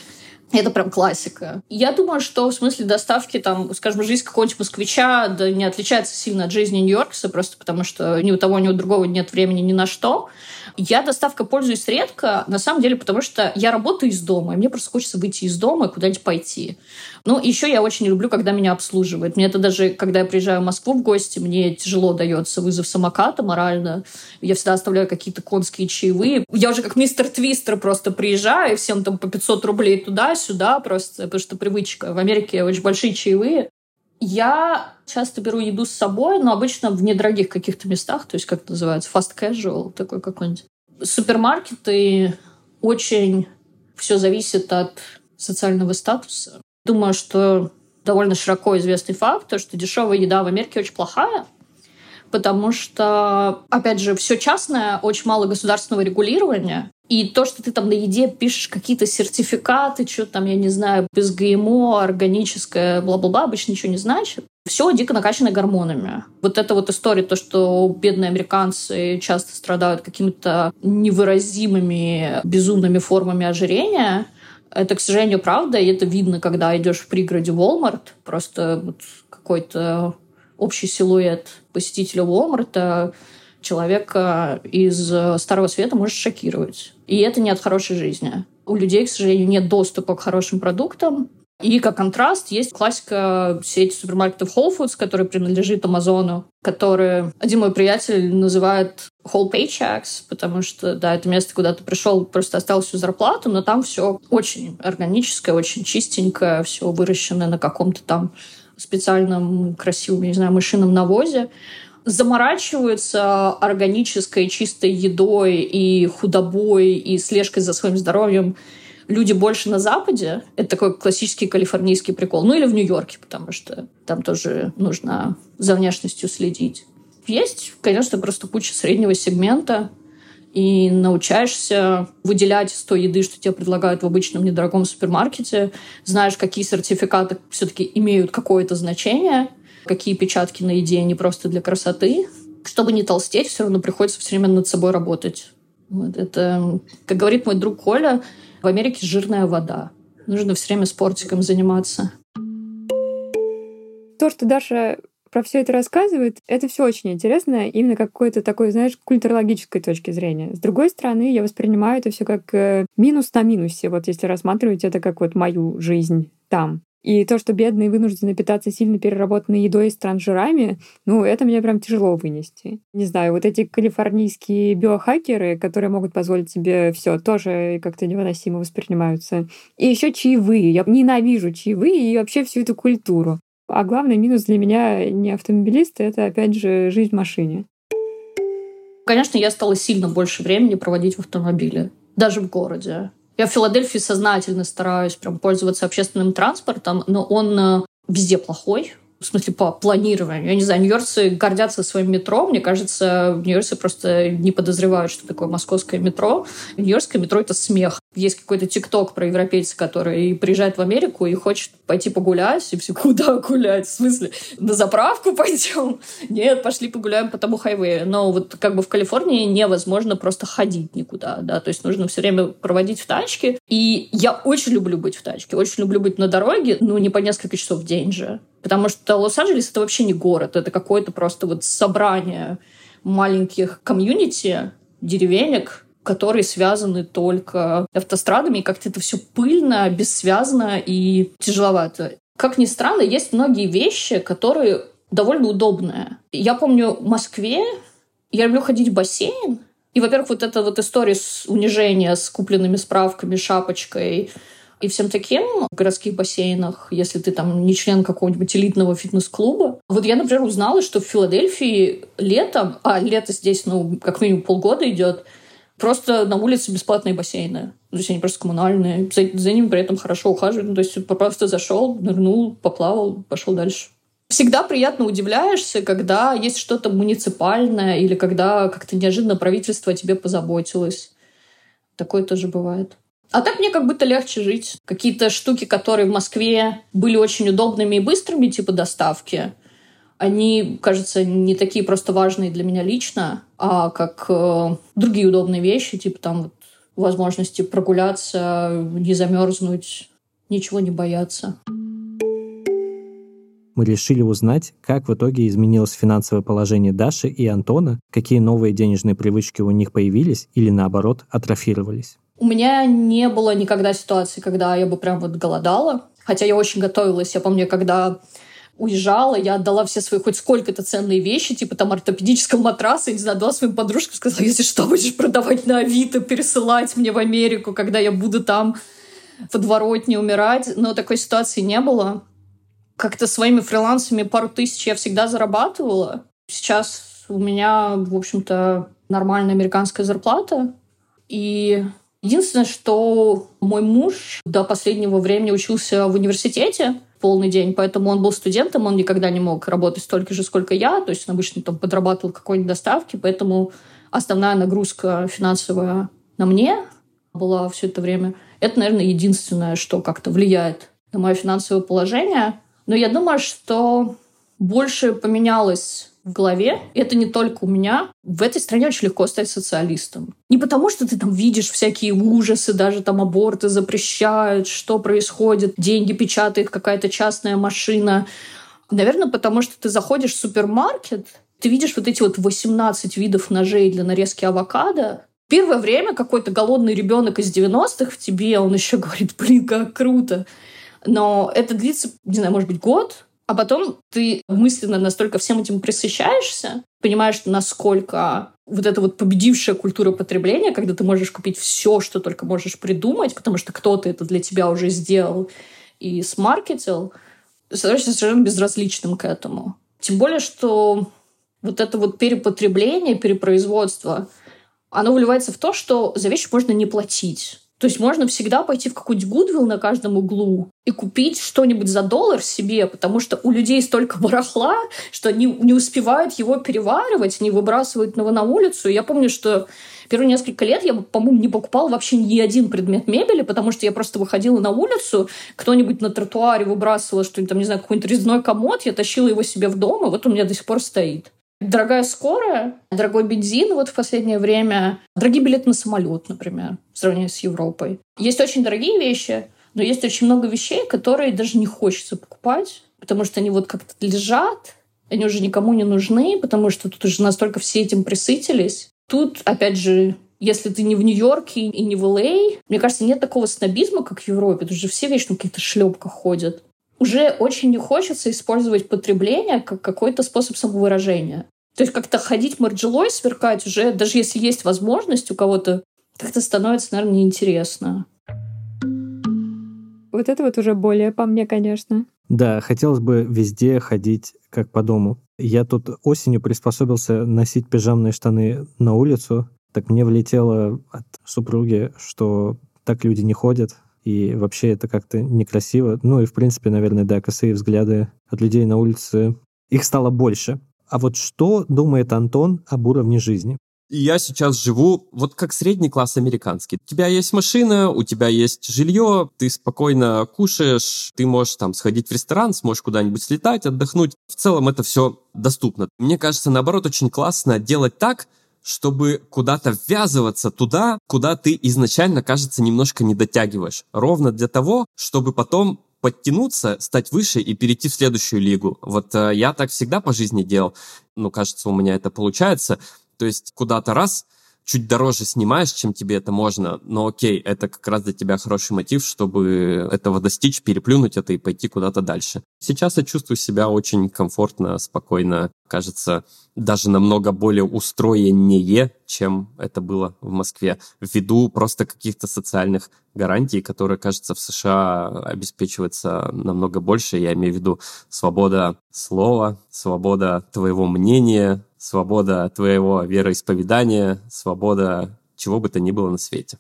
Это прям классика. Я думаю, что в смысле доставки, там, скажем, жизнь какого-нибудь москвича да, не отличается сильно от жизни Нью-Йоркса, просто потому что ни у того, ни у другого нет времени ни на что. Я доставкой пользуюсь редко, на самом деле, потому что я работаю из дома, и мне просто хочется выйти из дома и куда-нибудь пойти. Ну, еще я очень люблю, когда меня обслуживают. Мне это даже, когда я приезжаю в Москву в гости, мне тяжело дается вызов самоката морально. Я всегда оставляю какие-то конские чаевые. Я уже как мистер Твистер просто приезжаю, и всем там по 500 рублей туда-сюда просто, потому что привычка. В Америке очень большие чаевые. Я часто беру еду с собой, но обычно в недорогих каких-то местах, то есть как это называется, fast casual такой какой-нибудь. Супермаркеты очень все зависит от социального статуса. Думаю, что довольно широко известный факт, то, что дешевая еда в Америке очень плохая, потому что, опять же, все частное, очень мало государственного регулирования. И то, что ты там на еде пишешь какие-то сертификаты, что там, я не знаю, без ГМО, органическое, бла-бла-бла, обычно ничего не значит. Все дико накачано гормонами. Вот эта вот история, то, что бедные американцы часто страдают какими-то невыразимыми безумными формами ожирения, это, к сожалению, правда, и это видно, когда идешь в пригороде Walmart. Просто вот какой-то общий силуэт посетителя Walmart человека из Старого Света может шокировать. И это не от хорошей жизни. У людей, к сожалению, нет доступа к хорошим продуктам. И как контраст есть классика сети супермаркетов Whole Foods, которая принадлежит Амазону, который один мой приятель называет whole paychecks, потому что, да, это место, куда ты пришел, просто оставил всю зарплату, но там все очень органическое, очень чистенькое, все выращенное на каком-то там специальном красивом, не знаю, мышином навозе заморачиваются органической чистой едой и худобой и слежкой за своим здоровьем люди больше на Западе. Это такой классический калифорнийский прикол. Ну или в Нью-Йорке, потому что там тоже нужно за внешностью следить. Есть, конечно, просто куча среднего сегмента, и научаешься выделять из той еды, что тебе предлагают в обычном недорогом супермаркете, знаешь, какие сертификаты все-таки имеют какое-то значение, какие печатки на еде не просто для красоты. Чтобы не толстеть, все равно приходится все время над собой работать. Вот это, как говорит мой друг Коля, в Америке жирная вода. Нужно все время спортиком заниматься.
То, что Даша про все это рассказывает, это все очень интересно, именно какой-то такой, знаешь, культурологической точки зрения. С другой стороны, я воспринимаю это все как э, минус на минусе, вот если рассматривать это как вот мою жизнь там. И то, что бедные вынуждены питаться сильно переработанной едой с трансжирами, ну, это мне прям тяжело вынести. Не знаю, вот эти калифорнийские биохакеры, которые могут позволить себе все, тоже как-то невыносимо воспринимаются. И еще чаевые. Я ненавижу чаевые и вообще всю эту культуру. А главный минус для меня не автомобилиста — это, опять же, жизнь в машине.
Конечно, я стала сильно больше времени проводить в автомобиле, даже в городе. Я в Филадельфии сознательно стараюсь прям пользоваться общественным транспортом, но он э, везде плохой. В смысле по планированию. Я не знаю, нью-йоркцы гордятся своим метро. Мне кажется, нью-йоркцы просто не подозревают, что такое московское метро. Нью-йоркское метро — это смех. Есть какой-то тикток про европейца, который приезжает в Америку и хочет пойти погулять. И все, куда гулять? В смысле, на заправку пойдем? Нет, пошли погуляем по тому хайвею. Но вот как бы в Калифорнии невозможно просто ходить никуда, да, то есть нужно все время проводить в тачке. И я очень люблю быть в тачке, очень люблю быть на дороге, ну, не по несколько часов в день же. Потому что Лос-Анджелес — это вообще не город, это какое-то просто вот собрание маленьких комьюнити, деревенек, которые связаны только автострадами, и как-то это все пыльно, бессвязно и тяжеловато. Как ни странно, есть многие вещи, которые довольно удобные. Я помню в Москве я люблю ходить в бассейн, и, во-первых, вот эта вот история с унижения с купленными справками, шапочкой и всем таким в городских бассейнах, если ты там не член какого-нибудь элитного фитнес-клуба. Вот я, например, узнала, что в Филадельфии летом, а лето здесь, ну, как минимум полгода идет, просто на улице бесплатные бассейны. То есть они просто коммунальные. За, за ними при этом хорошо ухаживают. Ну, то есть просто зашел, нырнул, поплавал, пошел дальше. Всегда приятно удивляешься, когда есть что-то муниципальное или когда как-то неожиданно правительство о тебе позаботилось. Такое тоже бывает. А так мне как будто легче жить. Какие-то штуки, которые в Москве были очень удобными и быстрыми, типа доставки, они, кажется, не такие просто важные для меня лично, а как э, другие удобные вещи, типа там вот возможности прогуляться, не замерзнуть, ничего не бояться
мы решили узнать, как в итоге изменилось финансовое положение Даши и Антона, какие новые денежные привычки у них появились или, наоборот, атрофировались.
У меня не было никогда ситуации, когда я бы прям вот голодала. Хотя я очень готовилась. Я помню, когда уезжала, я отдала все свои хоть сколько-то ценные вещи, типа там ортопедического матраса, не знаю, отдала своим подружкам, сказала, если что, будешь продавать на Авито, пересылать мне в Америку, когда я буду там подворотне умирать. Но такой ситуации не было как-то своими фрилансами пару тысяч я всегда зарабатывала. Сейчас у меня, в общем-то, нормальная американская зарплата. И единственное, что мой муж до последнего времени учился в университете полный день, поэтому он был студентом, он никогда не мог работать столько же, сколько я, то есть он обычно там подрабатывал какой-нибудь доставки, поэтому основная нагрузка финансовая на мне была все это время. Это, наверное, единственное, что как-то влияет на мое финансовое положение. Но я думаю, что больше поменялось в голове. Это не только у меня. В этой стране очень легко стать социалистом. Не потому, что ты там видишь всякие ужасы, даже там аборты запрещают, что происходит, деньги печатает какая-то частная машина. Наверное, потому что ты заходишь в супермаркет, ты видишь вот эти вот 18 видов ножей для нарезки авокадо, Первое время какой-то голодный ребенок из 90-х в тебе, он еще говорит, блин, как круто. Но это длится, не знаю, может быть, год, а потом ты мысленно настолько всем этим присыщаешься, понимаешь, насколько вот эта вот победившая культура потребления, когда ты можешь купить все, что только можешь придумать, потому что кто-то это для тебя уже сделал и смаркетил, становишься совершенно безразличным к этому. Тем более, что вот это вот перепотребление, перепроизводство, оно выливается в то, что за вещи можно не платить. То есть можно всегда пойти в какой-нибудь Гудвилл на каждом углу и купить что-нибудь за доллар себе, потому что у людей столько барахла, что они не успевают его переваривать, они выбрасывают его на улицу. Я помню, что первые несколько лет я, по-моему, не покупала вообще ни один предмет мебели, потому что я просто выходила на улицу, кто-нибудь на тротуаре выбрасывал что-нибудь, там, не знаю, какой-нибудь резной комод, я тащила его себе в дом, и вот он у меня до сих пор стоит. Дорогая скорая, дорогой бензин вот в последнее время, дорогие билеты на самолет, например, в сравнении с Европой. Есть очень дорогие вещи, но есть очень много вещей, которые даже не хочется покупать, потому что они вот как-то лежат, они уже никому не нужны, потому что тут уже настолько все этим присытились. Тут, опять же, если ты не в Нью-Йорке и не в Л.А., мне кажется, нет такого снобизма, как в Европе. Тут же все вечно в каких-то шлепках ходят уже очень не хочется использовать потребление как какой-то способ самовыражения. То есть как-то ходить марджелой, сверкать уже, даже если есть возможность у кого-то, как-то становится, наверное, неинтересно.
Вот это вот уже более по мне, конечно.
Да, хотелось бы везде ходить как по дому. Я тут осенью приспособился носить пижамные штаны на улицу, так мне влетело от супруги, что так люди не ходят, и вообще это как-то некрасиво. Ну и, в принципе, наверное, да, косые взгляды от людей на улице, их стало больше. А вот что думает Антон об уровне жизни?
я сейчас живу вот как средний класс американский. У тебя есть машина, у тебя есть жилье, ты спокойно кушаешь, ты можешь там сходить в ресторан, сможешь куда-нибудь слетать, отдохнуть. В целом это все доступно. Мне кажется, наоборот, очень классно делать так, чтобы куда-то ввязываться туда, куда ты изначально, кажется, немножко не дотягиваешь. Ровно для того, чтобы потом подтянуться, стать выше и перейти в следующую лигу. Вот э, я так всегда по жизни делал. Ну, кажется, у меня это получается. То есть куда-то раз чуть дороже снимаешь, чем тебе это можно, но окей, это как раз для тебя хороший мотив, чтобы этого достичь, переплюнуть это и пойти куда-то дальше. Сейчас я чувствую себя очень комфортно, спокойно, кажется, даже намного более устроеннее, чем это было в Москве, ввиду просто каких-то социальных гарантий, которые, кажется, в США обеспечиваются намного больше. Я имею в виду свобода слова, свобода твоего мнения, свобода твоего вероисповедания, свобода чего бы то ни было на свете.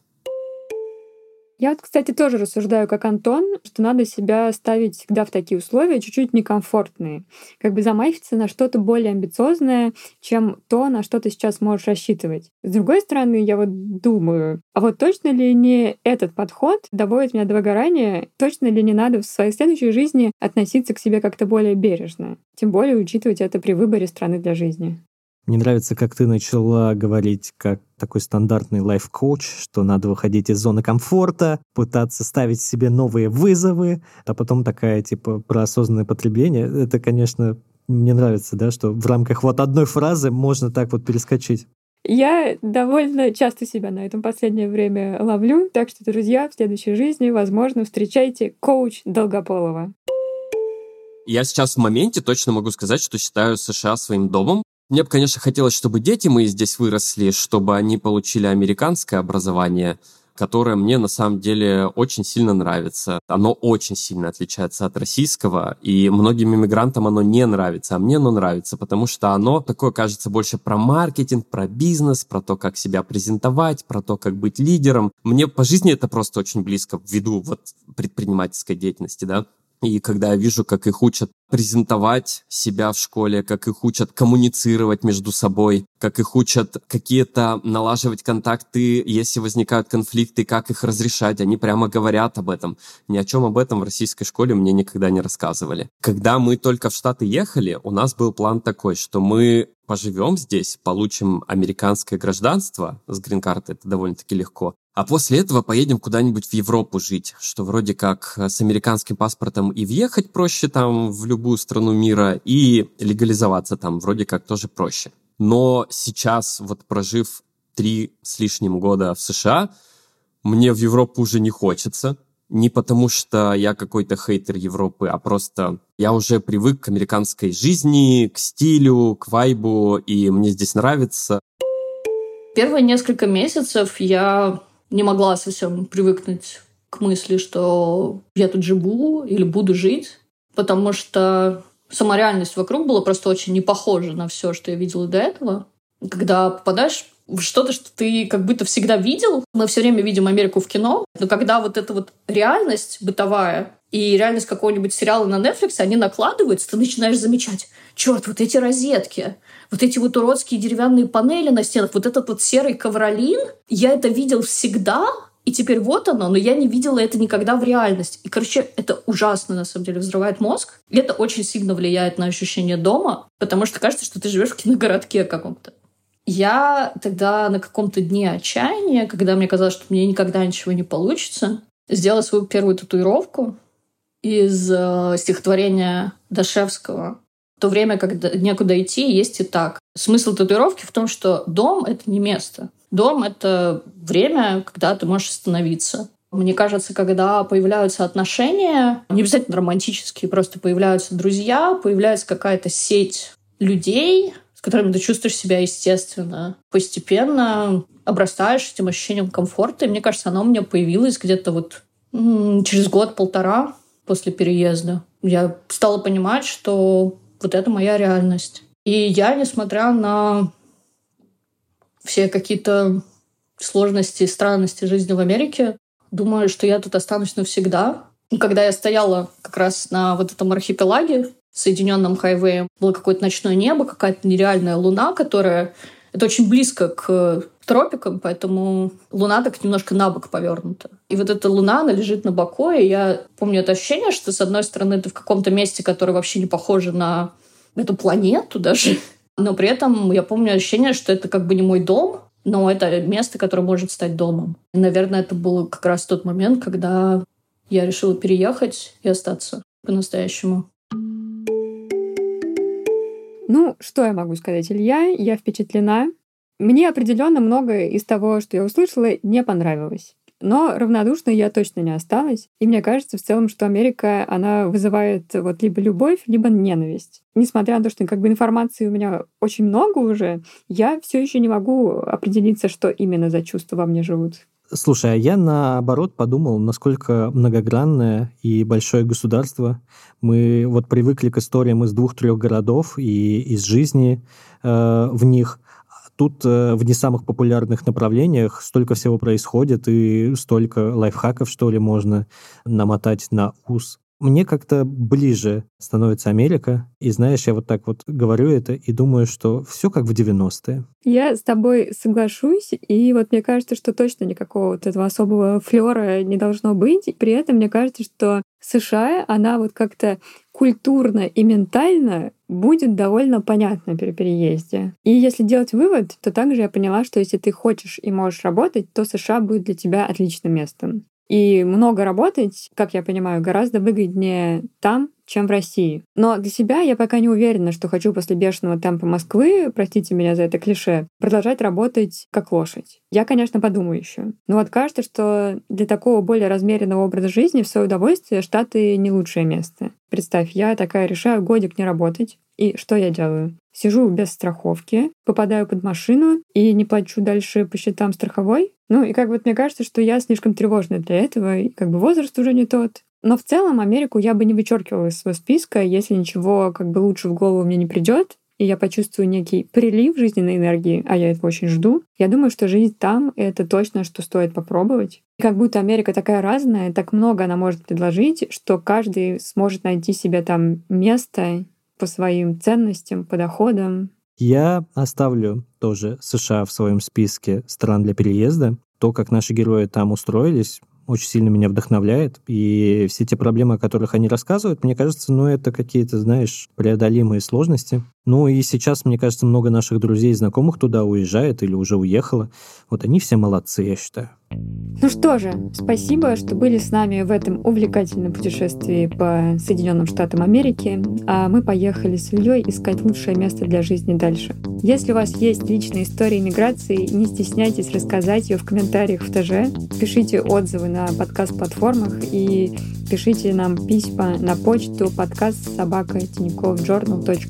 Я вот, кстати, тоже рассуждаю как Антон, что надо себя ставить всегда в такие условия чуть-чуть некомфортные. Как бы замахиваться на что-то более амбициозное, чем то, на что ты сейчас можешь рассчитывать. С другой стороны, я вот думаю, а вот точно ли не этот подход доводит меня до выгорания? Точно ли не надо в своей следующей жизни относиться к себе как-то более бережно? Тем более учитывать это при выборе страны для жизни.
Мне нравится, как ты начала говорить как такой стандартный лайф-коуч, что надо выходить из зоны комфорта, пытаться ставить себе новые вызовы, а потом такая, типа, про осознанное потребление. Это, конечно, мне нравится, да, что в рамках вот одной фразы можно так вот перескочить.
Я довольно часто себя на этом последнее время ловлю, так что, друзья, в следующей жизни, возможно, встречайте коуч Долгополова.
Я сейчас в моменте точно могу сказать, что считаю США своим домом, мне бы, конечно, хотелось, чтобы дети мои здесь выросли, чтобы они получили американское образование, которое мне на самом деле очень сильно нравится. Оно очень сильно отличается от российского, и многим иммигрантам оно не нравится, а мне оно нравится, потому что оно такое, кажется, больше про маркетинг, про бизнес, про то, как себя презентовать, про то, как быть лидером. Мне по жизни это просто очень близко ввиду вот предпринимательской деятельности, да. И когда я вижу, как их учат презентовать себя в школе, как их учат коммуницировать между собой, как их учат какие-то налаживать контакты, если возникают конфликты, как их разрешать. Они прямо говорят об этом. Ни о чем об этом в российской школе мне никогда не рассказывали. Когда мы только в Штаты ехали, у нас был план такой, что мы поживем здесь, получим американское гражданство с грин-карты, это довольно-таки легко, а после этого поедем куда-нибудь в Европу жить, что вроде как э, с американским паспортом и въехать проще там в любую страну мира, и легализоваться там вроде как тоже проще. Но сейчас, вот прожив три с лишним года в США, мне в Европу уже не хочется. Не потому, что я какой-то хейтер Европы, а просто я уже привык к американской жизни, к стилю, к вайбу, и мне здесь нравится.
Первые несколько месяцев я не могла совсем привыкнуть к мысли, что я тут живу или буду жить, потому что сама реальность вокруг была просто очень не похожа на все, что я видела до этого. Когда попадаешь в что-то, что ты как будто всегда видел, мы все время видим Америку в кино, но когда вот эта вот реальность бытовая и реальность какого-нибудь сериала на Netflix, они накладываются, ты начинаешь замечать, черт, вот эти розетки, вот эти вот уродские деревянные панели на стенах, вот этот вот серый ковролин, я это видел всегда, и теперь вот оно, но я не видела это никогда в реальности. И, короче, это ужасно, на самом деле, взрывает мозг. И это очень сильно влияет на ощущение дома, потому что кажется, что ты живешь в киногородке каком-то. Я тогда на каком-то дне отчаяния, когда мне казалось, что мне никогда ничего не получится, сделала свою первую татуировку из э, стихотворения Дашевского то время, когда некуда идти, есть и так. Смысл татуировки в том, что дом — это не место. Дом — это время, когда ты можешь остановиться. Мне кажется, когда появляются отношения, не обязательно романтические, просто появляются друзья, появляется какая-то сеть людей, с которыми ты чувствуешь себя естественно. Постепенно обрастаешь этим ощущением комфорта. И мне кажется, оно у меня появилось где-то вот через год-полтора после переезда. Я стала понимать, что вот это моя реальность. И я, несмотря на все какие-то сложности и странности жизни в Америке, думаю, что я тут останусь навсегда. Когда я стояла как раз на вот этом архипелаге, Соединенном хайвее, было какое-то ночное небо, какая-то нереальная луна, которая... Это очень близко к тропикам, поэтому луна так немножко на бок повернута. И вот эта луна, она лежит на боку, и я помню это ощущение, что, с одной стороны, ты в каком-то месте, которое вообще не похоже на эту планету даже, но при этом я помню ощущение, что это как бы не мой дом, но это место, которое может стать домом. И, наверное, это был как раз тот момент, когда я решила переехать и остаться по-настоящему.
Ну, что я могу сказать, Илья? Я впечатлена. Мне определенно многое из того, что я услышала, не понравилось. Но равнодушной я точно не осталась. И мне кажется в целом, что Америка, она вызывает вот либо любовь, либо ненависть. Несмотря на то, что как бы информации у меня очень много уже, я все еще не могу определиться, что именно за чувства во мне живут.
Слушай, а я наоборот подумал, насколько многогранное и большое государство. Мы вот привыкли к историям из двух-трех городов и из жизни э, в них. Тут э, в не самых популярных направлениях столько всего происходит, и столько лайфхаков, что ли, можно намотать на ус. Мне как-то ближе становится Америка. И знаешь, я вот так вот говорю это и думаю, что все как в 90-е.
Я с тобой соглашусь, и вот мне кажется, что точно никакого вот этого особого флера не должно быть. При этом мне кажется, что США, она вот как-то культурно и ментально будет довольно понятна при переезде. И если делать вывод, то также я поняла, что если ты хочешь и можешь работать, то США будет для тебя отличным местом. И много работать, как я понимаю, гораздо выгоднее там, чем в России. Но для себя я пока не уверена, что хочу после бешеного темпа Москвы, простите меня за это клише, продолжать работать как лошадь. Я, конечно, подумаю еще. Но вот кажется, что для такого более размеренного образа жизни в свое удовольствие Штаты не лучшее место. Представь, я такая решаю годик не работать, и что я делаю? Сижу без страховки, попадаю под машину и не плачу дальше по счетам страховой. Ну и как бы мне кажется, что я слишком тревожная для этого, и как бы возраст уже не тот. Но в целом Америку я бы не вычеркивала из своего списка, если ничего как бы лучше в голову мне не придет, и я почувствую некий прилив жизненной энергии, а я этого очень жду, я думаю, что жизнь там — это точно, что стоит попробовать. И как будто Америка такая разная, так много она может предложить, что каждый сможет найти себе там место по своим ценностям, по доходам.
Я оставлю тоже США в своем списке стран для переезда. То, как наши герои там устроились, очень сильно меня вдохновляет. И все те проблемы, о которых они рассказывают, мне кажется, ну, это какие-то, знаешь, преодолимые сложности. Ну, и сейчас, мне кажется, много наших друзей и знакомых туда уезжает или уже уехало. Вот они все молодцы, я считаю.
Ну что же, спасибо, что были с нами в этом увлекательном путешествии по Соединенным Штатам Америки, а мы поехали с Ильей искать лучшее место для жизни дальше. Если у вас есть личная история миграции, не стесняйтесь рассказать ее в комментариях в ТЖ, пишите отзывы на подкаст-платформах и пишите нам письма на почту подкаст собака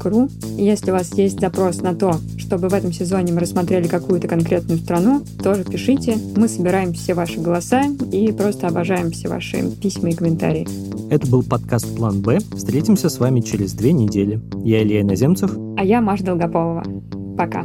ру. Если у вас есть запрос на то, чтобы в этом сезоне мы рассмотрели какую-то конкретную страну, тоже пишите. Мы собираем все ваши голоса и просто обожаем все ваши письма и комментарии.
Это был подкаст «План Б». Встретимся с вами через две недели. Я Илья Иноземцев.
А я Маша Долгополова. Пока.